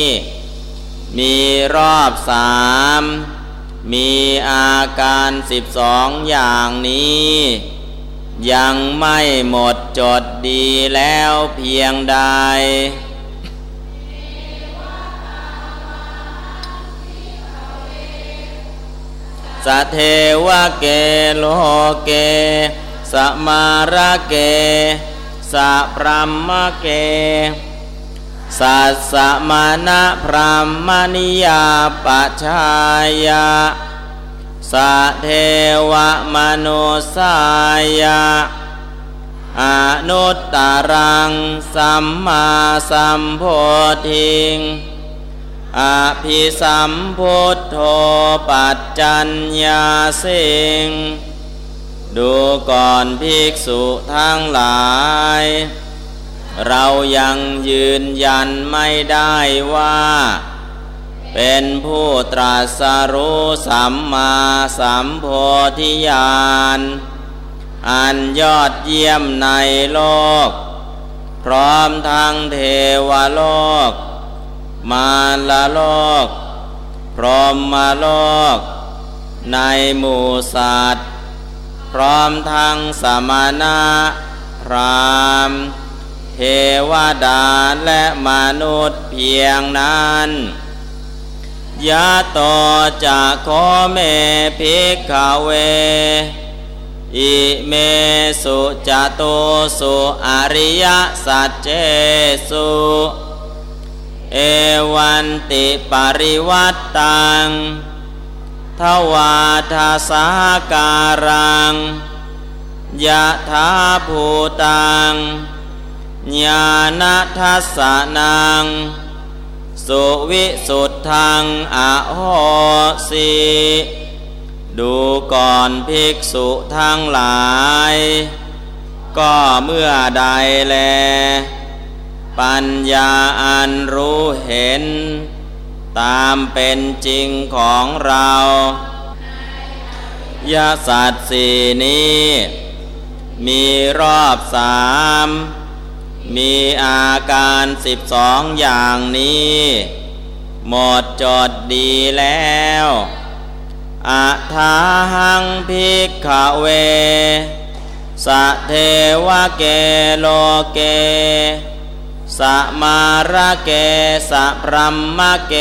มีรอบสามมีอาการสิบสองอย่างนี้ ยังไม่หมดจดดีแล้วเพียงใด สเทวเกโลเก สมาระเก สะพรหมเกสัสสะมานะพรามณิยาปัชายาสะเทวมนุสายาอนุตตรังสัมมาสัมโพธิง อภิสัมพุทโธปัจจัญญาสิงดูก่อนภิกษุทั้งหลาย เรายังยืนยันไม่ได้ว่า เป็นผู้ตรัสรู้สัมมาสัมโพธิญาณอันยอดเยี่ยมในโลก พร้อมทั้งเทวโลก มาลโลกพร้อมมาโลกในหมู่สัตว์พร้อมทั้งสมณะพรามเทวดาและมนุษย์เพียงนั้นยะโตจะโคเมภิกขเว อิเมสุจโตสุอริยสัจเจสุ เอวันติปริวัตตังทวาทาสาการังยะธาภูตังญาณทัสนัง สุวิสุทธังอโหสิดูก่อนภิกษุทั้งหลาย ก็เมื่อใดแล ปัญญาอันรู้เห็น ตามเป็นจริงของเรายาสัตว์สีนี้ มีรอบสาม มีอาการสิบสองอย่างนี้ หมดจดดีแล้วอัทาหังพิกขเว สะเทวะเกโลเก สมาระเกสะพรหมเก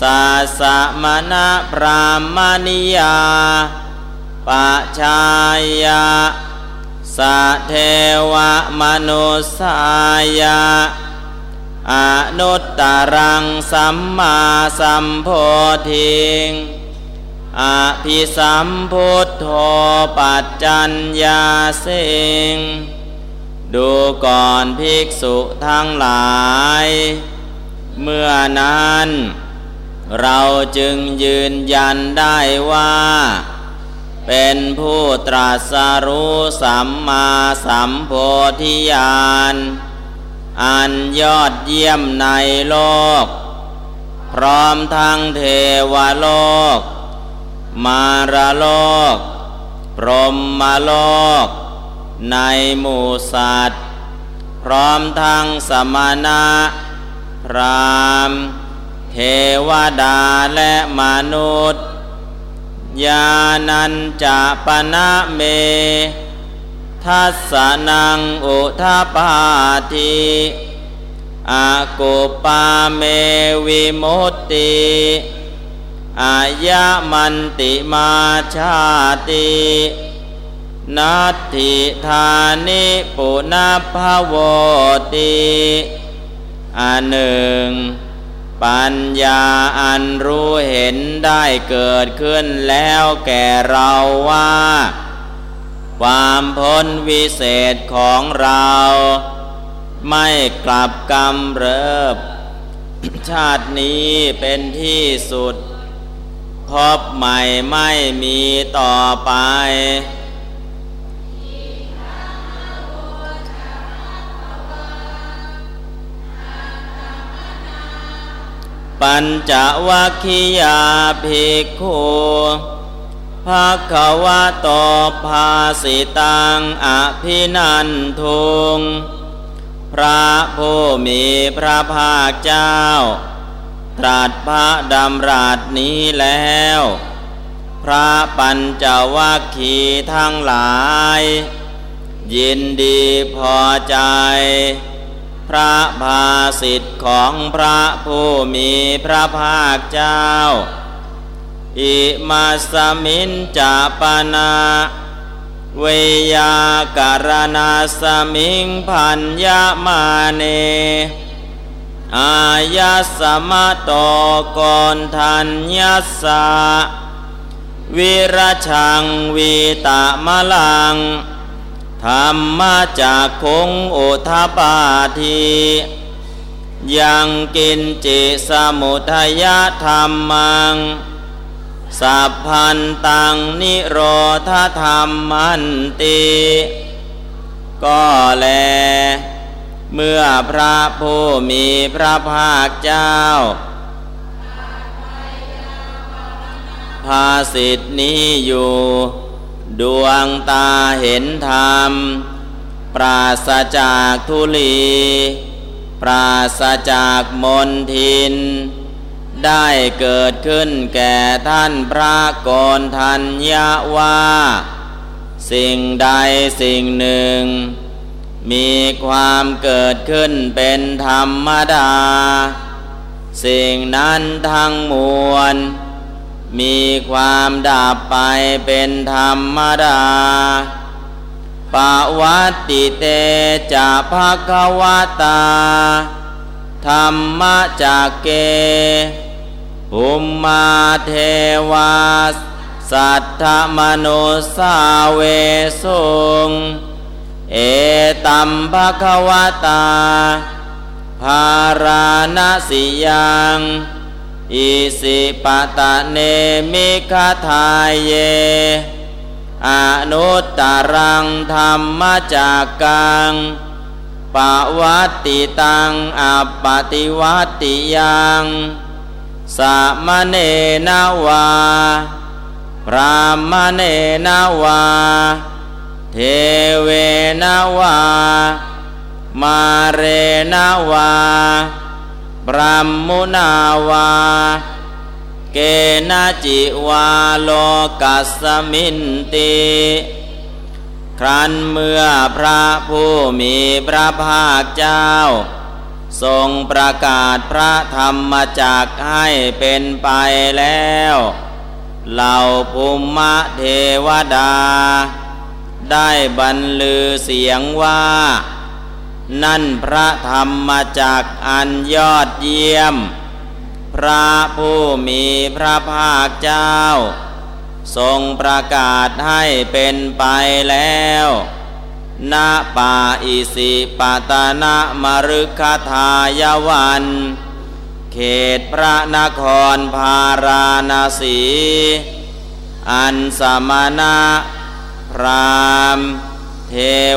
สะสะมณะพรามณิยาปะชายาสัเทวมนุสายาอนุตตรังสัมมาสัมโพธิงอภิสัมพุทโธปัจจัญญาสิง ดูก่อนภิกษุทั้งหลาย เมื่อนั้น เราจึงยืนยันได้ว่า เป็นผู้ตรัสรู้สัมมาสัมโพธิญาณอันยอดเยี่ยมในโลก พร้อมทั้งเทวโลก มารโลก พรหมโลก ในหมู่สัตว์ พร้อมทั้งสมณะพรามเทวดาและมนุษย์ ญาณัญจะปนะเม ทัสนังอุทาปาทิอากุปาเมวิมุตติอายะมันติมาชาติ นัตถิธานิปุนาภาวติอันหนึ่ง ปัญญาอันรู้เห็นได้เกิดขึ้นแล้วแก่เราว่า ความพ้นวิเศษของเรา ไม่กลับกำเริบ ชาตินี้เป็นที่สุด พบใหม่ไม่มีต่อไป ปัญจวัคคียาภิกขุภาควะโตภาสิตังอภินันทุง พระผู้มีพระภาคเจ้า ตรัสพระดำรัสนี้แล้ว พระปัญจวัคคีทั้งหลาย ยินดีพอใจ พระภาสิทธิ์ของพระผู้มีพระภาคเจ้า อิมาสมินจาปนาเวยาการณาสมิงพันยามาเน อายาสมะโตกนทันยัสสะวิรชังวีตามะลัง ธรรมจากคงโอุทปาทียังกินจิสมุทยธรรมัง สัพพันตังนิโรธธรรมันติ ก็แล เมื่อพระผู้มีพระภาคเจ้า ภาสิทธินี้อยู่ ดวงตาเห็นธรรม ปราศจากทุลี ปราศจากมนทิน ได้เกิดขึ้นแก่ท่านพระกนทัญญาว่า สิ่งใดสิ่งหนึ่ง มีความเกิดขึ้นเป็นธรรมดา สิ่งนั้นทั้งมวล มีความดับไปเป็นธรรมดาปวัตติเตจะภะคะวตา ธรรมจากเกภูมมาเทวาสัทธมนุสาเวสุงเอตัมภควตา ภารณสิยัง อิสิปตะเนมิคาทายเย อนุตตรังธรรมจากกังปวัตติตังอัปปติวัตติยังสามเณนาวาพรามเณนาวา เทเวนาวา มาเรนาวา บรมมุนาวา เกณจิวาโลกัสมินติ ครั้นเมื่อพระผู้มีพระภาคเจ้า ทรงประกาศพระธรรมจักให้เป็นไปแล้วเหล่าภูมิเทวดาไได้บรรลือเสียงว่า นั่นพระธรรมจักอันยอดเยี่ยม พระผู้มีพระภาคเจ้า ทรงประกาศให้เป็นไปแล้วณป่าอิสิปตนะมรุคทายวัน เขตพระนครพาราณสี อันสมณะพรามเท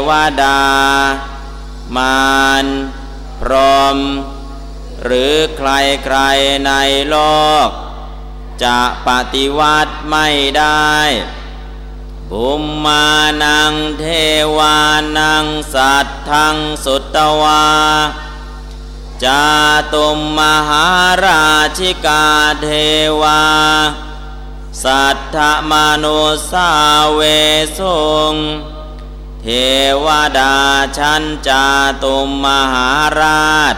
วดา มารพรหมหรือใครๆในโลก จะปฏิวัติไม่ได้ภูมมานังเทวานังสัตทังสุตวาจาตุมมหาราชิกาเทวา สัทธมนุสาเวสุง เทวดาชั้นจาตุมมหาราช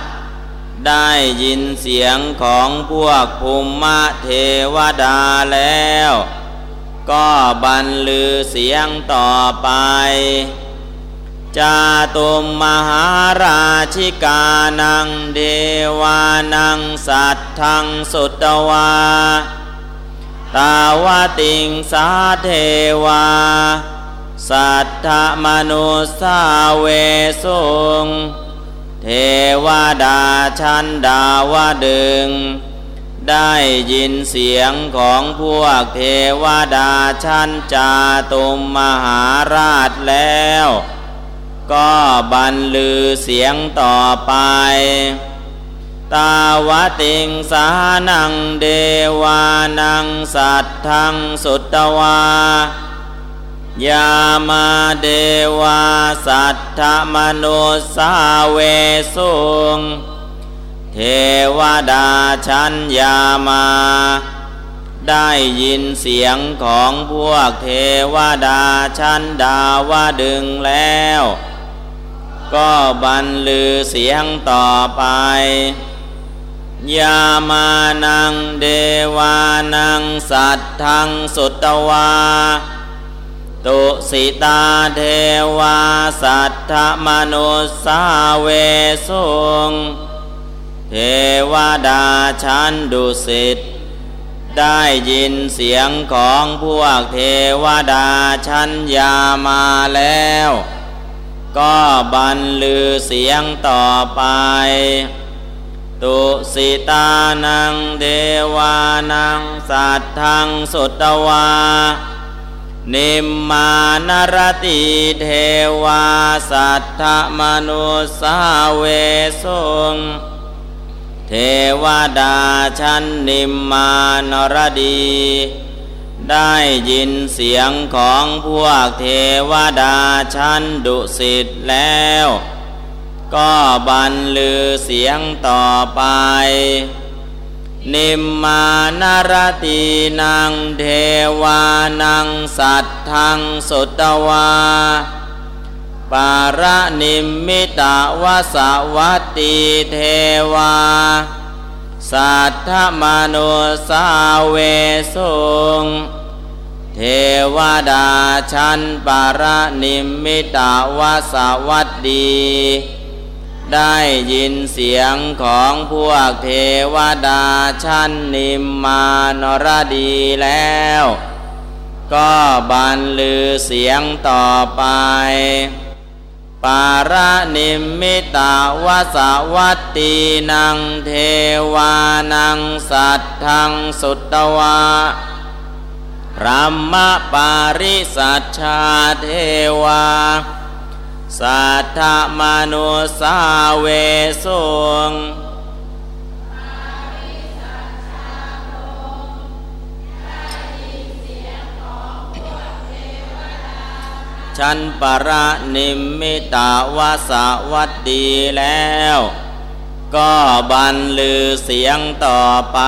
ได้ยินเสียงของพวกภูมิเทวดาแล้ว ก็บรรลือเสียงต่อไป จาตุมมหาราชิกานังเดวานังสัตทังสุตวา ตาวติงสาเทวา สัทธมนุสาเวสุงเทวดาชันดาวดึง ได้ยินเสียงของพวกเทวดาชั้นจาตุมมหาราชแล้ว ก็บรรลือเสียงต่อไป ตาวติงสานังเดวานังสัตทังสุตวา ยามาเดวาสัทธมนุสาเวสุงเทวดาชั้นยามา ได้ยินเสียงของพวกเทวดาชั้นดาวดึงแล้ว ก็บรรลือเสียงต่อไป ยามานังเดวานังสัตทังสุตวา ตุสิตาเทวาสัทธมนุสสาเวสุงเทวดาชั้นดุสิตได้ยินเสียงของพวกเทวดาชั้นยามาแล้ว ก็บรรลือเสียงต่อไป ตุสิตานังเทวานังสัตทังสุตวา นิมมานรติเทวาสัทธมนุสาเวสุงเทวดาชั้นนิมมานรดี ได้ยินเสียงของพวกเทวดาชั้นดุสิตแล้ว ก็บรรลือเสียงต่อไป นิมมานรตีนางเทวานังสัตทังสุตวา ปารนิมมิตาวสวัตติเทวา สัทธมนุสาเวสุงเทวดาชันปารนิมมิตาวสวัตดี ได้ยินเสียงของพวกเทวดาชั้นนิมมานรดีแล้ว ก็บรรลือเสียงต่อไป ปาระนิมมิตาวสวัตตีนังเทวานังสัตทังสุตวาพรหมปาริสัชชาเทวา สัทธมนุสาเวสุงชั้นปรนิมมิตาวาสวัตดีแล้ว ก็บรรลือเสียงต่อไป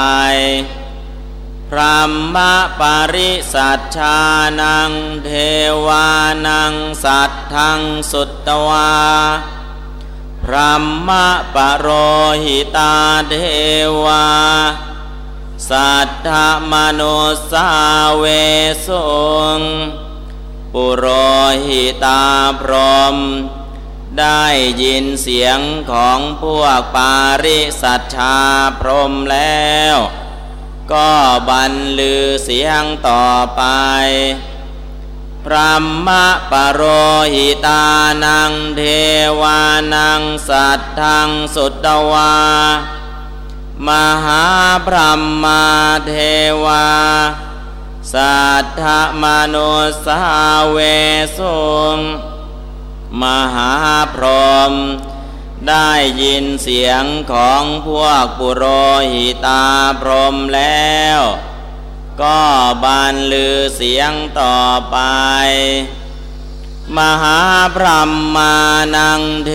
พรหมปาริสัชชานังเทวานังสัตทังสุตตวาพรหมปโรหิตาเทวา สัทธมนุสาเวสุงปุโรหิตาพรหมได้ยินเสียงของพวกปาริสัทชาพรหมแล้ว ก็บรรลือเสียงต่อไป พระมะปะโรหิตานังเทวานังสัตทังสุตวามหาพรหมาเทวา สัทธมนุสาเวสุงมหาพรหม ได้ยินเสียงของพวกปุโรหิตาพรหมแล้ว ก็บานลือเสียงต่อไป มหาพรหมานังเท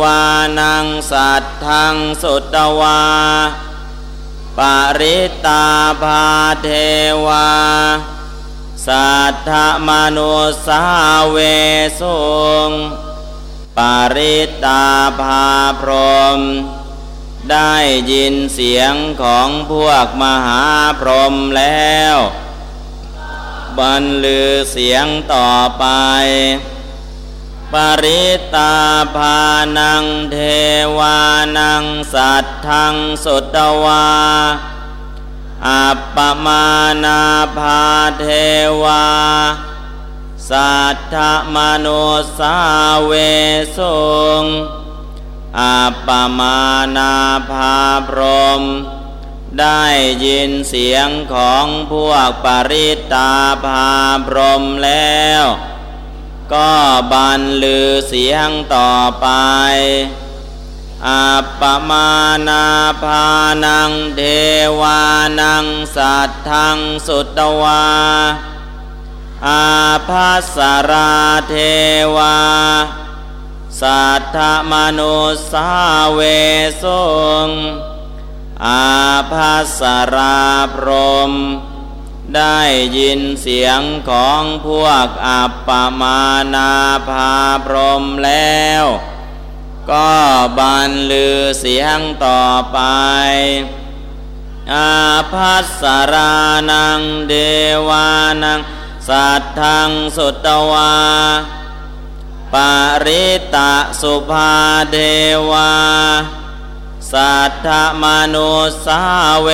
วานังสัตทังสุตวา ปริตาภาเทวา สัทธมนุสาเวสุง ปาริตาภาพรหมได้ยินเสียงของพวกมหาพรหมแล้วบรรลือเสียงต่อไป ปริตาภานังเทวานังสัตทังสุตวา อัปปมานาภาเทวา สัทธมนุสาเวสุงอัปปมานาภาพรหมได้ยินเสียงของพวกปริตาภาพรหมแล้ว ก็บรรลือเสียงต่อไปอัปปมานาภานังเทวานังสัตทังสุตวา อาภัสราเทวา สัทธมนุสาเวสุงอาภัสราพรหมได้ยินเสียงของพวกอัปปมานาภาพรหมแล้ว ก็บรรลือเสียงต่อไปอาภัสรานังเดวานัง สัตทังสุตวา ปาริตะสุภาเดวา สัทธมนุสาเว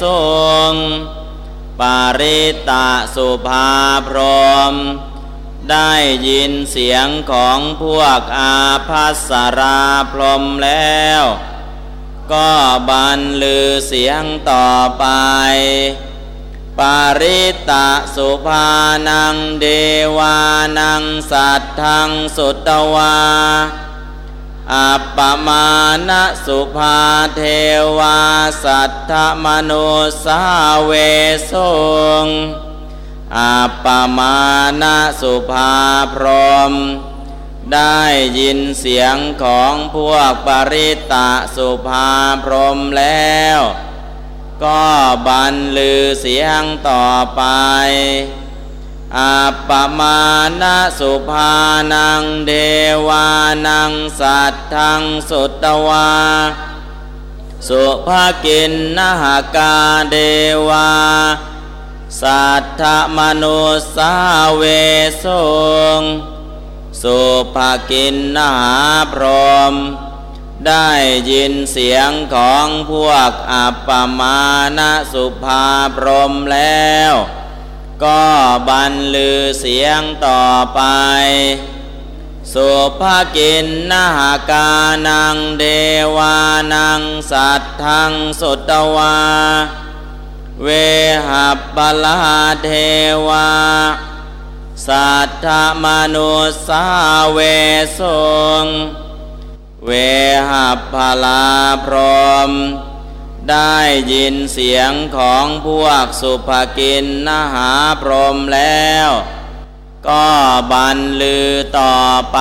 สุงปาริตะสุภาพรหมได้ยินเสียงของพวกอาภัสราพรมแล้ว ก็บรรลือเสียงต่อไป ปาริตะสุภานังเดวานังสัตทังสุตวาอัปปมาณสุภาเทวาสัทธมนุสาเวสงอัปปมาณสุภาพรม ได้ยินเสียงของพวกปริตะสุภาพรมแล้ว ก็บรรลือเสียงต่อไปอัปปมาณสุภานังเดวานังสัตทังสุตวา สุภกินนหกาเดวา สัทธมนุสาเวสงสุภกินนาพรหม ได้ยินเสียงของพวกอัปปมาณสุภาพรมแล้ว ก็บรรลือเสียงต่อไป สุภกินนาหานังเดวานังสัตทังสุตวา เวหัปลาเทวา สัทธมนุสาเวสง เวหัปลาพรม ได้ยินเสียงของพวกสุภกินนหาพรหมแล้ว ก็บรรลือต่อไป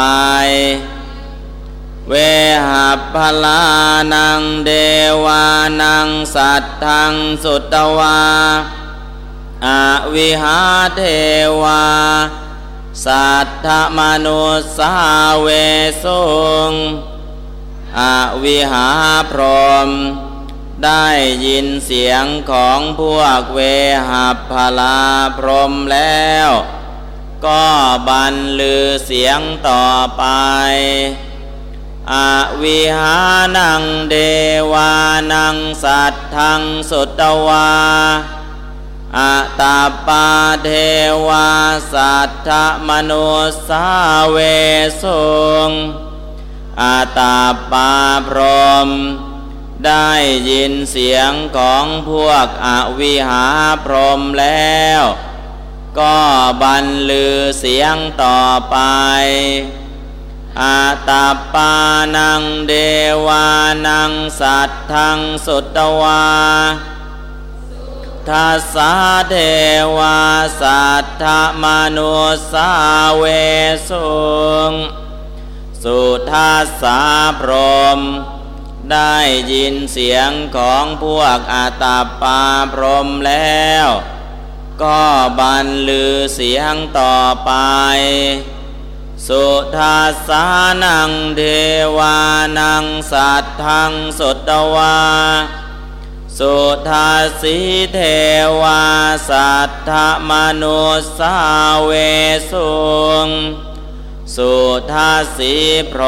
เวหัพลานังเดวานังสัตทังสุตวาอวิหาเทวา สัทธมนุสาเวสุง อวิหาพรม ได้ยินเสียงของพวกเวหัพลาพรมแล้ว ก็บันลือเสียงต่อไป อวิหานังเดวานังสัตทังสุตวาอัตาปาเทวาสัทธมนุสาเวสุง อาตาปาพรม ได้ยินเสียงของพวกอวิหาพรมแล้ว ก็บันลือเสียงต่อไป อาตาปานังเดวานังสัตทังสุตวาทัสสะเทวาสัทธมนุสาเวสุง สุทัสสาพรม ได้ยินเสียงของพวกอาตาปาพรมแล้ว ก็บันลือเสียงต่อไป สุทัสสานังเทวานังสัตทังสุตวาสุทัสสีเทวาสัทธมนุสาเวสุง สุทัสสีพร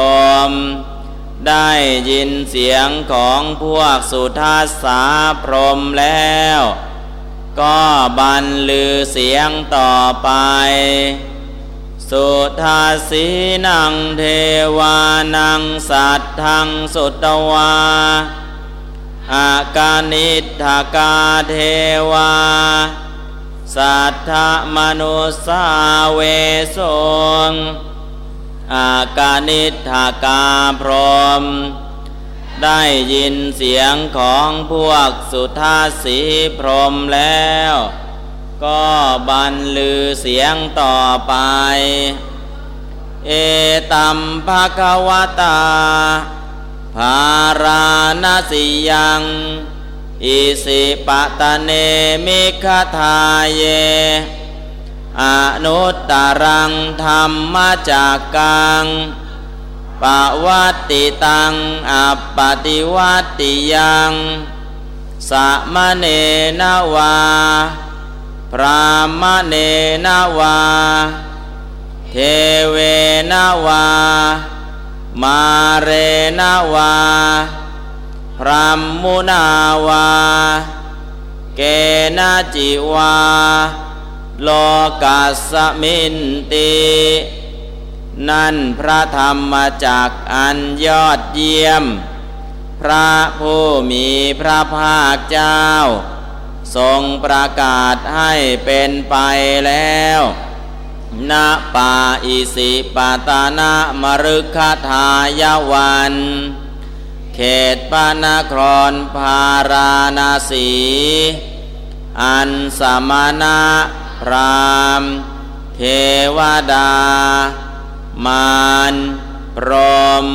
ม ได้ยินเสียงของพวกสุทัสสาพรมแล้ว ก็บันลือเสียงต่อไป สุทัสสีนังเทวานังสัตทังสุตวาอากานิทากาเทวา สัทธมนุสาเวสง อากานิทากาพรม ได้ยินเสียงของพวกสุทาสีพรมแล้ว ก็บันลือเสียงต่อไป เอตัมภะคะวตา ภาราณสิยังอิสิปะตะเนมิคทาเย อนุตตรังธรรมจากกังปวัตติตังอัปปติวัตติยังสัมเนนวา พรามเนนวา เทเวนวา มาเรนาวา พรหมุนาวา เกณจิวา โลกัสมินติ นั่นพระธรรมจักอันยอดเยี่ยม พระผู้มีพระภาคเจ้า ทรงประกาศให้เป็นไปแล้วณป่าอิสิปตานามรุคทายวัน เขตปานครพาราณสี อันสมณะ พรามเทวดา มารพรม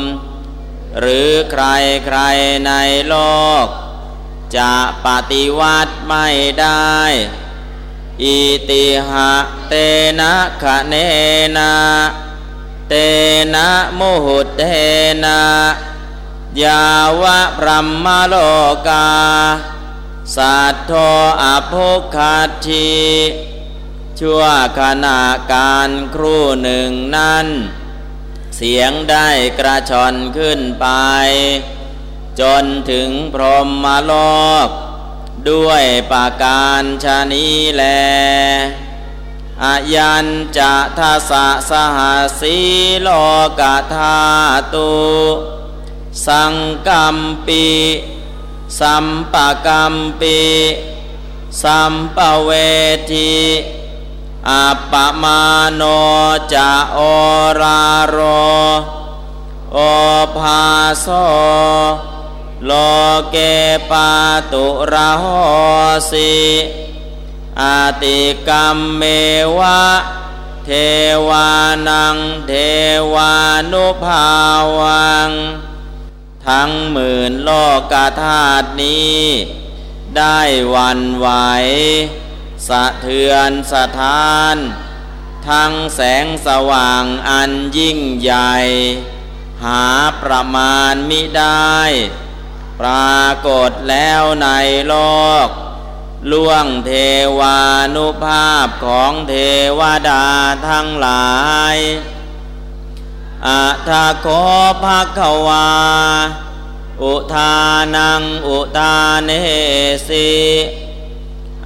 หรือใครใครในโลก จะปฏิวัติไม่ได้ อิติหะเตนะคะเนนะเตนะมุหุเตนะ ยาวะพรหมโลกา สัทโทอภุคัตที ชั่วขณะการครู่หนึ่งนั้น เสียงได้กระชอนขึ้นไป จนถึงพรหมโลก ด้วยปาการชานีแลอายันจะทัสสหาสีโลกธาตุ สังกัมปีสัมปะกัมปีสัมปเวที อัปปมาโนจะโอราโรโอภาโซโลเกปาตุระหสิอาติกรรมเมวะ เทวานังเทวานุภาวัง ทั้งหมื่นโลกธาตุนี้ ได้วันไหว สะเทือนสะท้าน ทั้งแสงสว่างอันยิ่งใหญ่ หาประมาณมิได้ ปรากฏแล้วในโลก ล่วงเทวานุภาพของเทวดาทั้งหลายอัทาโคภาควา อุทานังอุทานเนสิ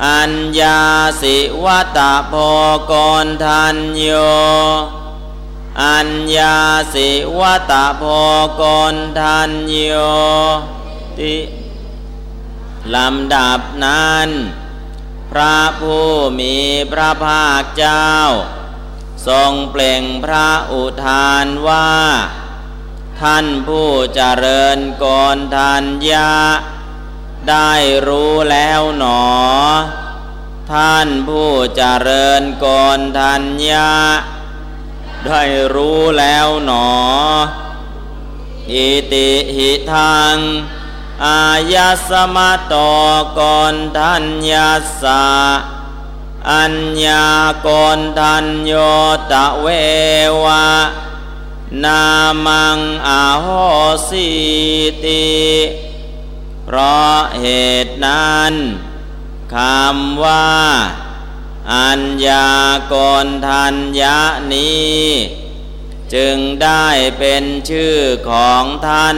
อัญญาสิวัตโพกรทันโย อัญญาสิวัตโพกรทันโย ติลำดับนั้น พระผู้มีพระภาคเจ้า ทรงเปล่งพระอุทานว่า ท่านผู้เจริญกรทันยะ ได้รู้แล้วหนอ ท่านผู้เจริญกรทัญญาได้รู้แล้วหนอ อิติหิทังอายาสมะตกรทัญญาสาอัญญากรทัญโยตะเววะนามังอาโหสิติ เพราะเหตุนั้นคำว่า อัญญากรทัญญานี้ จึงได้เป็นชื่อของท่าน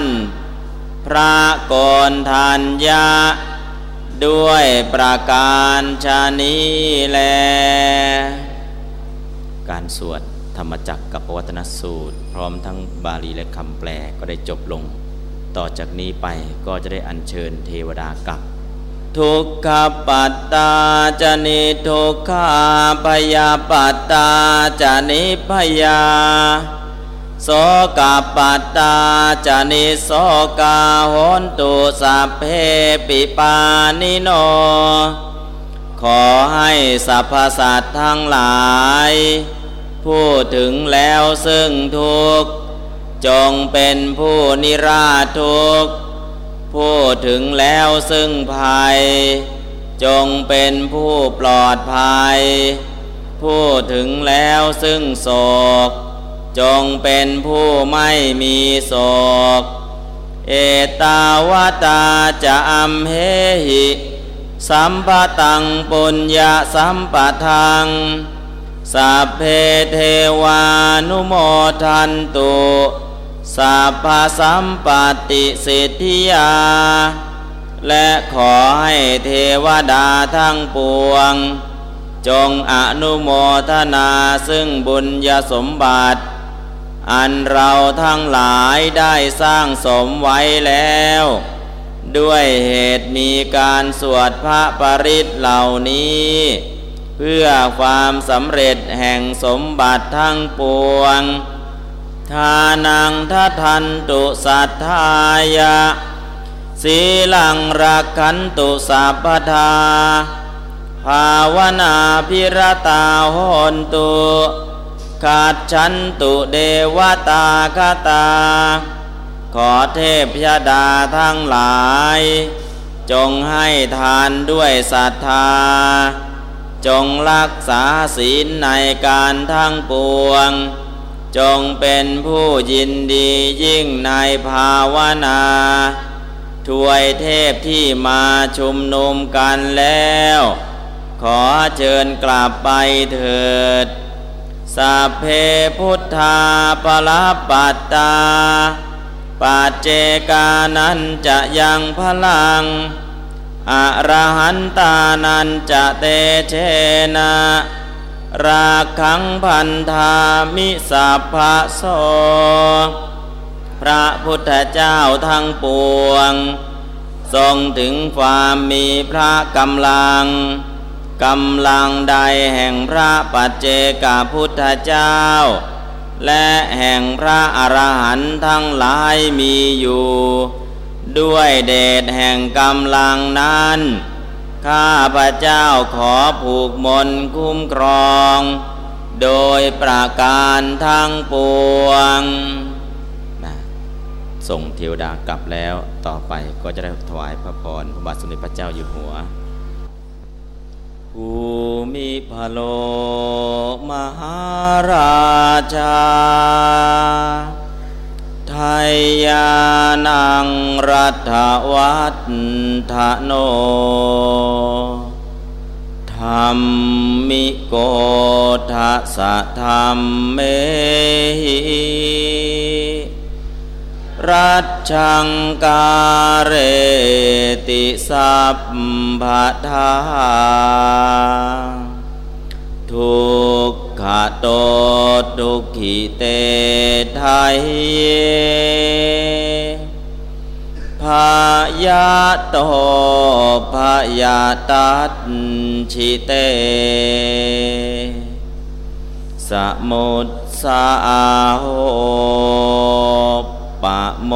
พระกรทัญญาด้วยประการชานีแล การสวดธรรมจักรกับวัตนสูตร พร้อมทั้งบาลีและคำแปลก็ได้จบลง ต่อจากนี้ไปก็จะได้อัญเชิญเทวดากลับ ทุกขปัตตาจะนิทุกขาพยาปัตตาจะนิพยาโสกปัตตาจะนิโสกาหนตุสัพเพปิปานิโน ขอให้สรรพสัตว์ทั้งหลาย พูดถึงแล้วซึ่งทุกข์ จงเป็นผู้นิราทุกข์พูดถึงแล้วซึ่งภัย จงเป็นผู้ปลอดภัยพูดถึงแล้วซึ่งโศก จงเป็นผู้ไม่มีโศก เอตาวตาจะอัมเหหิ สัมปตังปุญญาสัมปทังสัพเพเทวานุโมทันตุ สัพพสัมปติสิทธิยา และขอให้เทวดาทั้งปวง จงอนุโมทนาซึ่งบุญญสมบัติ อันเราทั้งหลายได้สร้างสมไว้แล้ว ด้วยเหตุมีการสวดพระปริตเหล่านี้ เพื่อความสำเร็จแห่งสมบัติทั้งปวง ทานังทัทันตุสัทธายะสีลังรักขันตุสัพพทา ภาวนาพิรตาหนตุขาดฉันตุเดวตาคตา ขอเทพยดาทั้งหลาย จงให้ทานด้วยศรัทธา จงรักษาศีลในการทั้งปวง จงเป็นผู้ยินดียิ่งในภาวนาถวยเทพที่มาชุมนุมกันแล้ว ขอเชิญกลับไปเถิดสัพเพพุทธาปลปัตตาปัจเจกานันจะยังพลัง อรหันตานันจะเตเชนะ ราคังพันธามิสัพพะโสพระพุทธเจ้าทั้งปวง ทรงถึงความมีพระกำลังกำลังใดแห่งพระปัจเจกพุทธเจ้า และแห่งพระอรหันต์ทั้งหลายมีอยู่ ด้วยเดชแห่งกำลังนั้น ข้าพระเจ้าขอผูกมนคุ้มครอง โดยประการทั้งปวงนะส่งเทวดากลับแล้วต่อไปก็จะได้ถวายพระพรพระบาทสมเด็จพระเจ้าอยู่หัวภูมิพโลมหาราชา ทยานังรัฐวัฒโนธรมมิโกทัสธรรมเมหิรัชชังการเรติสัพพทาทุก ขโตทุกขิเตไทยพายาโตพายาตัดชิเต สมุทสาโหปะโม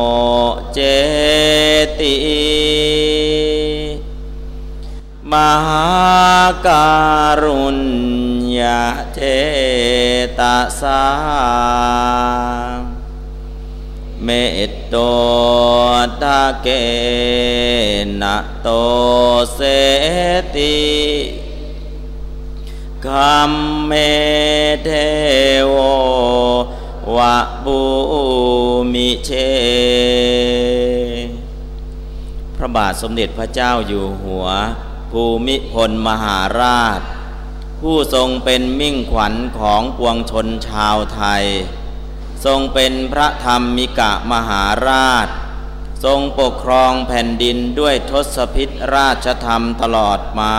เจติมหาการุญ ญาเทตสาเมตโตตาเกนะโตเสติคัมเมเทโววะบุมิเช พระบาทสมเด็จพระเจ้าอยู่หัว ภูมิพลมหาราช ผู้ทรงเป็นมิ่งขวัญของปวงชนชาวไทย ทรงเป็นพระธรรมมิกะมหาราช ทรงปกครองแผ่นดินด้วยทศพิษราชธรรมตลอดมา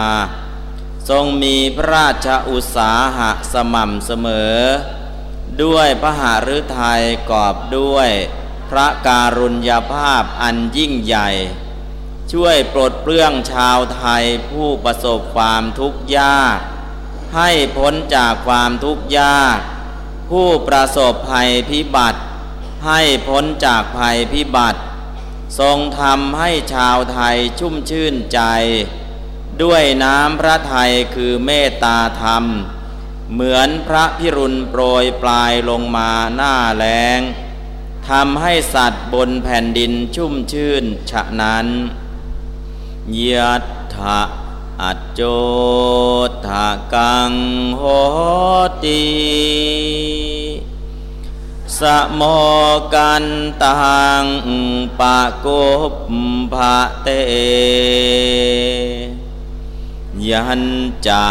ทรงมีพระราชอุตสาหะสม่ำเสมอ ด้วยพระหฤทัยกอบด้วยพระการุญยภาพอันยิ่งใหญ่ ช่วยปลดเปลื้องชาวไทยผู้ประสบความทุกข์ยาก ให้พ้นจากความทุกข์ยาก ผู้ประสบภัยพิบัติ ให้พ้นจากภัยพิบัติ ทรงทำให้ชาวไทยชุ่มชื่นใจ ด้วยน้ำพระทัยคือเมตตาธรรม เหมือนพระพิรุณโปรยปลายลงมาหน้าแรงทำให้สัตว์บนแผ่นดินชุ่มชื่นฉะนั้น ยัตถะ อัจโจทากังโหติสโมกันตังปะกุปภะเต ยันจะ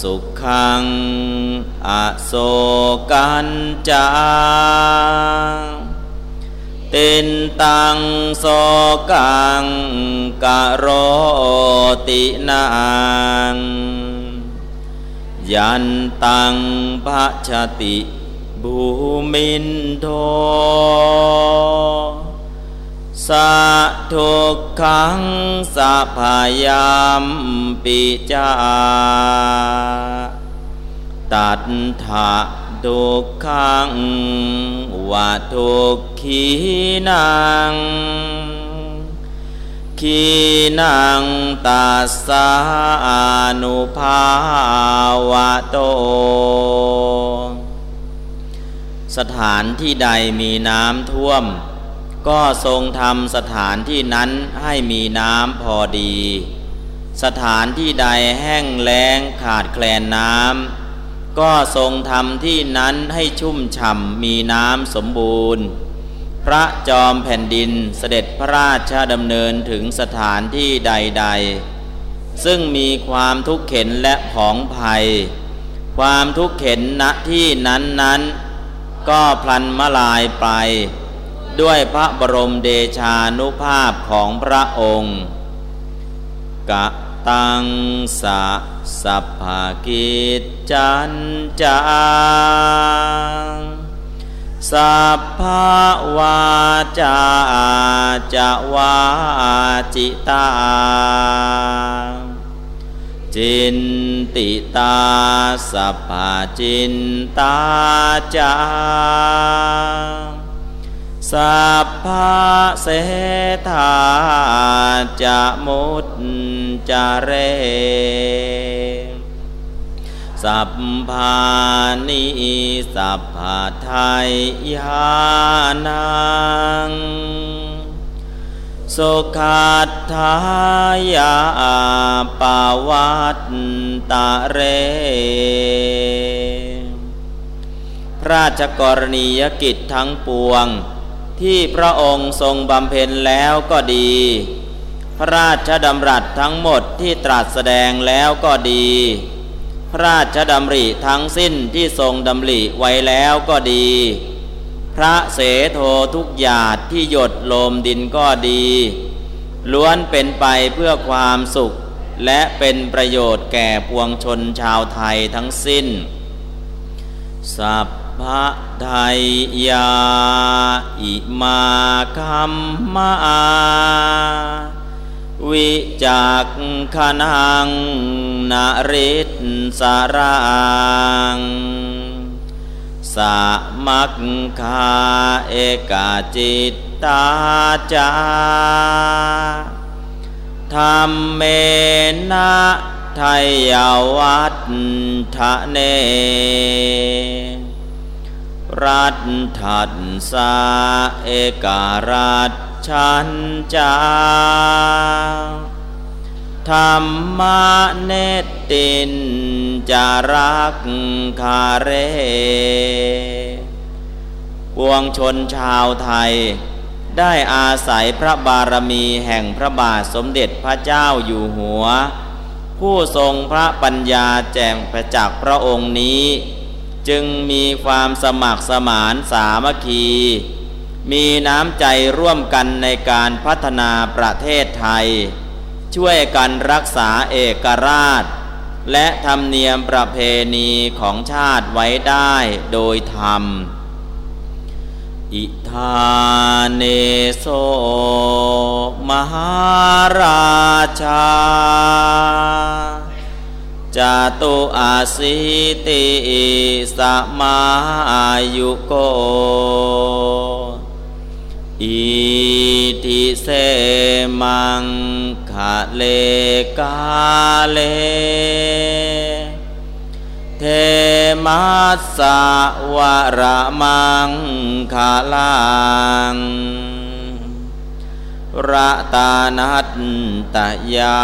สุขังอโศกันจา ตินตังโสกังกะโรตินางยันตังพระชติภูมินโทสะทุกขังสัพยามปิจาตัดถะ ทุกขังวะทุกขีนังขีนังตัสสานุภาวะโต สถานที่ใดมีน้ำท่วม ก็ทรงทำสถานที่นั้นให้มีน้ำพอดี สถานที่ใดแห้งแล้งขาดแคลนน้ำ ก็ทรงทำที่นั้นให้ชุ่มฉ่ำมีน้ำสมบูรณ์ พระจอมแผ่นดินเสด็จพระราชดำเนินถึงสถานที่ใด ๆ ซึ่งมีความทุกข์เข็นและผองภัย ความทุกข์เข็นณที่นั้นๆ ก็พลันมาลายไป ด้วยพระบรมเดชานุภาพของพระองค์กะ ตังสะสัพพกิจจันจางสัพพวาจาจะวาจิตาจินติตาสัพพจินตาจา สัพพะเสธาจะมุตจเร สัพพานิสัพพาไทยยานังสุขัตถายาปาวัตตะเรพระราชกรณียกิจทั้งปวง ที่พระองค์ทรงบำเพ็ญแล้วก็ดี พระราชดำรัสทั้งหมดที่ตรัสแสดงแล้วก็ดี พระราชดำริทั้งสิ้นที่ทรงดำริไว้แล้วก็ดี พระเสโททุกหยาดที่หยดลมดินก็ดี ล้วนเป็นไปเพื่อความสุข และเป็นประโยชน์แก่ปวงชนชาวไทยทั้งสิ้นสัพ พะไทยยาอิมาคัมมาวิจักขนังนาริตสารังสามักคาเอกาจิตตาจาธรรมเมนะไทยวัตทะเน รัตถัดสาเอการัตชันจาธรรมเนตินจารักคาเรปวงชนชาวไทย ได้อาศัยพระบารมีแห่งพระบาทสมเด็จพระเจ้าอยู่หัว ผู้ทรงพระปัญญาแจ่มประจักษ์พระองค์นี้ จึงมีความสมัครสมานสามัคคี มีน้ำใจร่วมกันในการพัฒนาประเทศไทย ช่วยกันรักษาเอกราช และธรรมเนียมประเพณีของชาติไว้ได้โดยธรรม อิทาเนโสมหาราชา จตุอาสิติสมายุโกอิทิเสมังคะเลกาเล เทมัสสะวรมังคาลังระตานัตตยา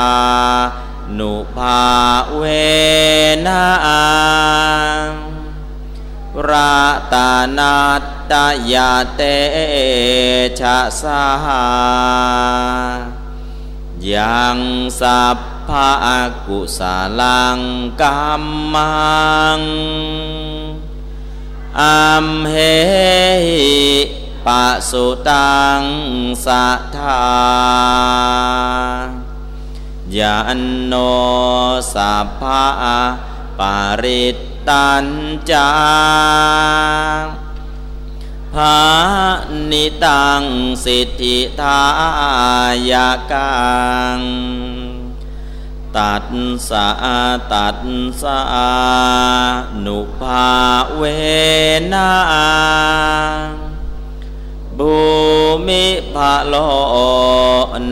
นุภาเวนาราตานัตยาเตชะสายังสัพพะกุสาลังกัมมังอัมเหปัสุตังสัทธา ยันโนสัพพะปาริตตัญจาภานิตังสิทธิทายากังตัดสะตัดสะนุภาเวนา มิภะโล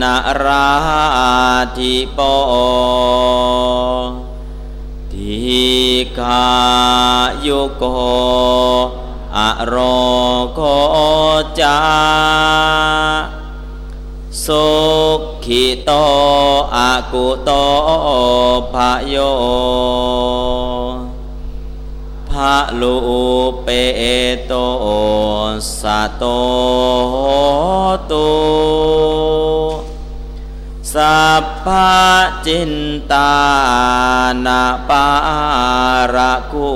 นาราธิปทิกายุโกอโรโคจาสุขิโตอากุโตภะโยภ ะลูเปโตสะโตตุสัพพจินตานาปาระคู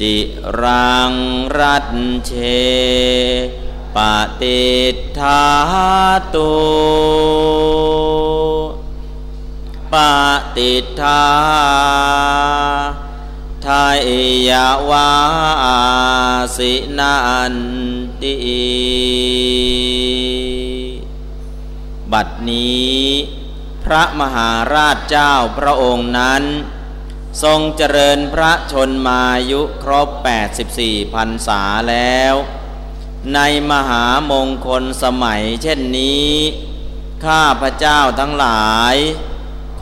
จิรังรัตเชปฏิทาตุ ปฏิทาทายาวาสินันติบัดนี้ พระมหาราชเจ้าพระองค์นั้น ทรงเจริญพระชนมายุครบ 84พรรษาแล้ว ในมหามงคลสมัยเช่นนี้ ข้าพระเจ้าทั้งหลาย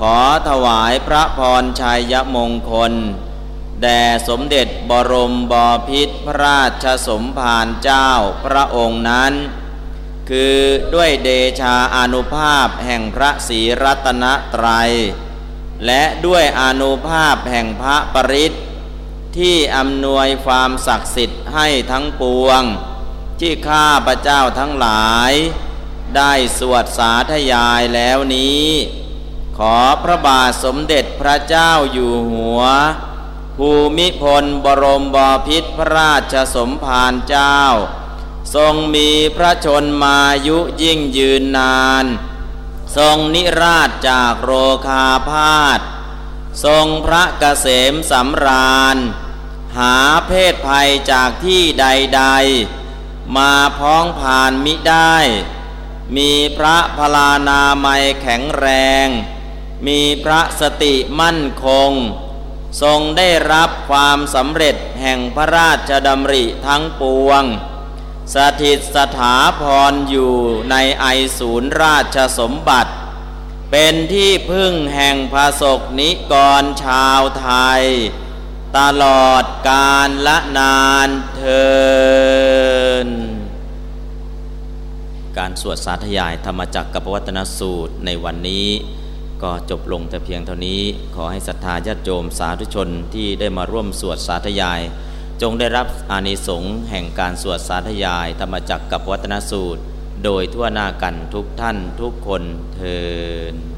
ขอถวายพระพรชัยมงคล แด่สมเด็จบรมบพิษพระราชสมภารเจ้าพระองค์นั้น คือด้วยเดชาอนุภาพแห่งพระศรีรัตนตรัย และด้วยอนุภาพแห่งพระปริศที่อำนวยความศักดิ์สิทธิ์ให้ทั้งปวง ที่ข้าพระเจ้าทั้งหลาย ได้สวดสาธยายแล้วนี้ ขอพระบาทสมเด็จพระเจ้าอยู่หัว ภูมิพลบรมบพิษพระราชสมภารเจ้า ทรงมีพระชนมายุยิ่งยืนนาน ทรงนิราชจากโรคาพาธทรงพระเกษมสำราญ หาเพศภัยจากที่ใดๆ มาพ้องผ่านมิได้ มีพระพลานามัยแข็งแรง มีพระสติมั่นคง ทรงได้รับความสำเร็จแห่งพระราชดำริทั้งปวง สถิตสถาพรอยู่ในไอศูนย์ราชสมบัติ เป็นที่พึ่งแห่งพระศกนิกรชาวไทย ตลอดกาลละนานเทินการสวดสาธยายธรรมจักรกับวัตนสูตรในวันนี้ ก็จบลงแต่เพียงเท่านี้ ขอให้ศรัทธาญาติโยมสาธุชนที่ได้มาร่วมสวดสาธยาย จงได้รับอานิสงส์แห่งการสวดสาธยายธรรมจักรกับวัตนสูตร โดยทั่วหน้ากันทุกท่านทุกคนเทิน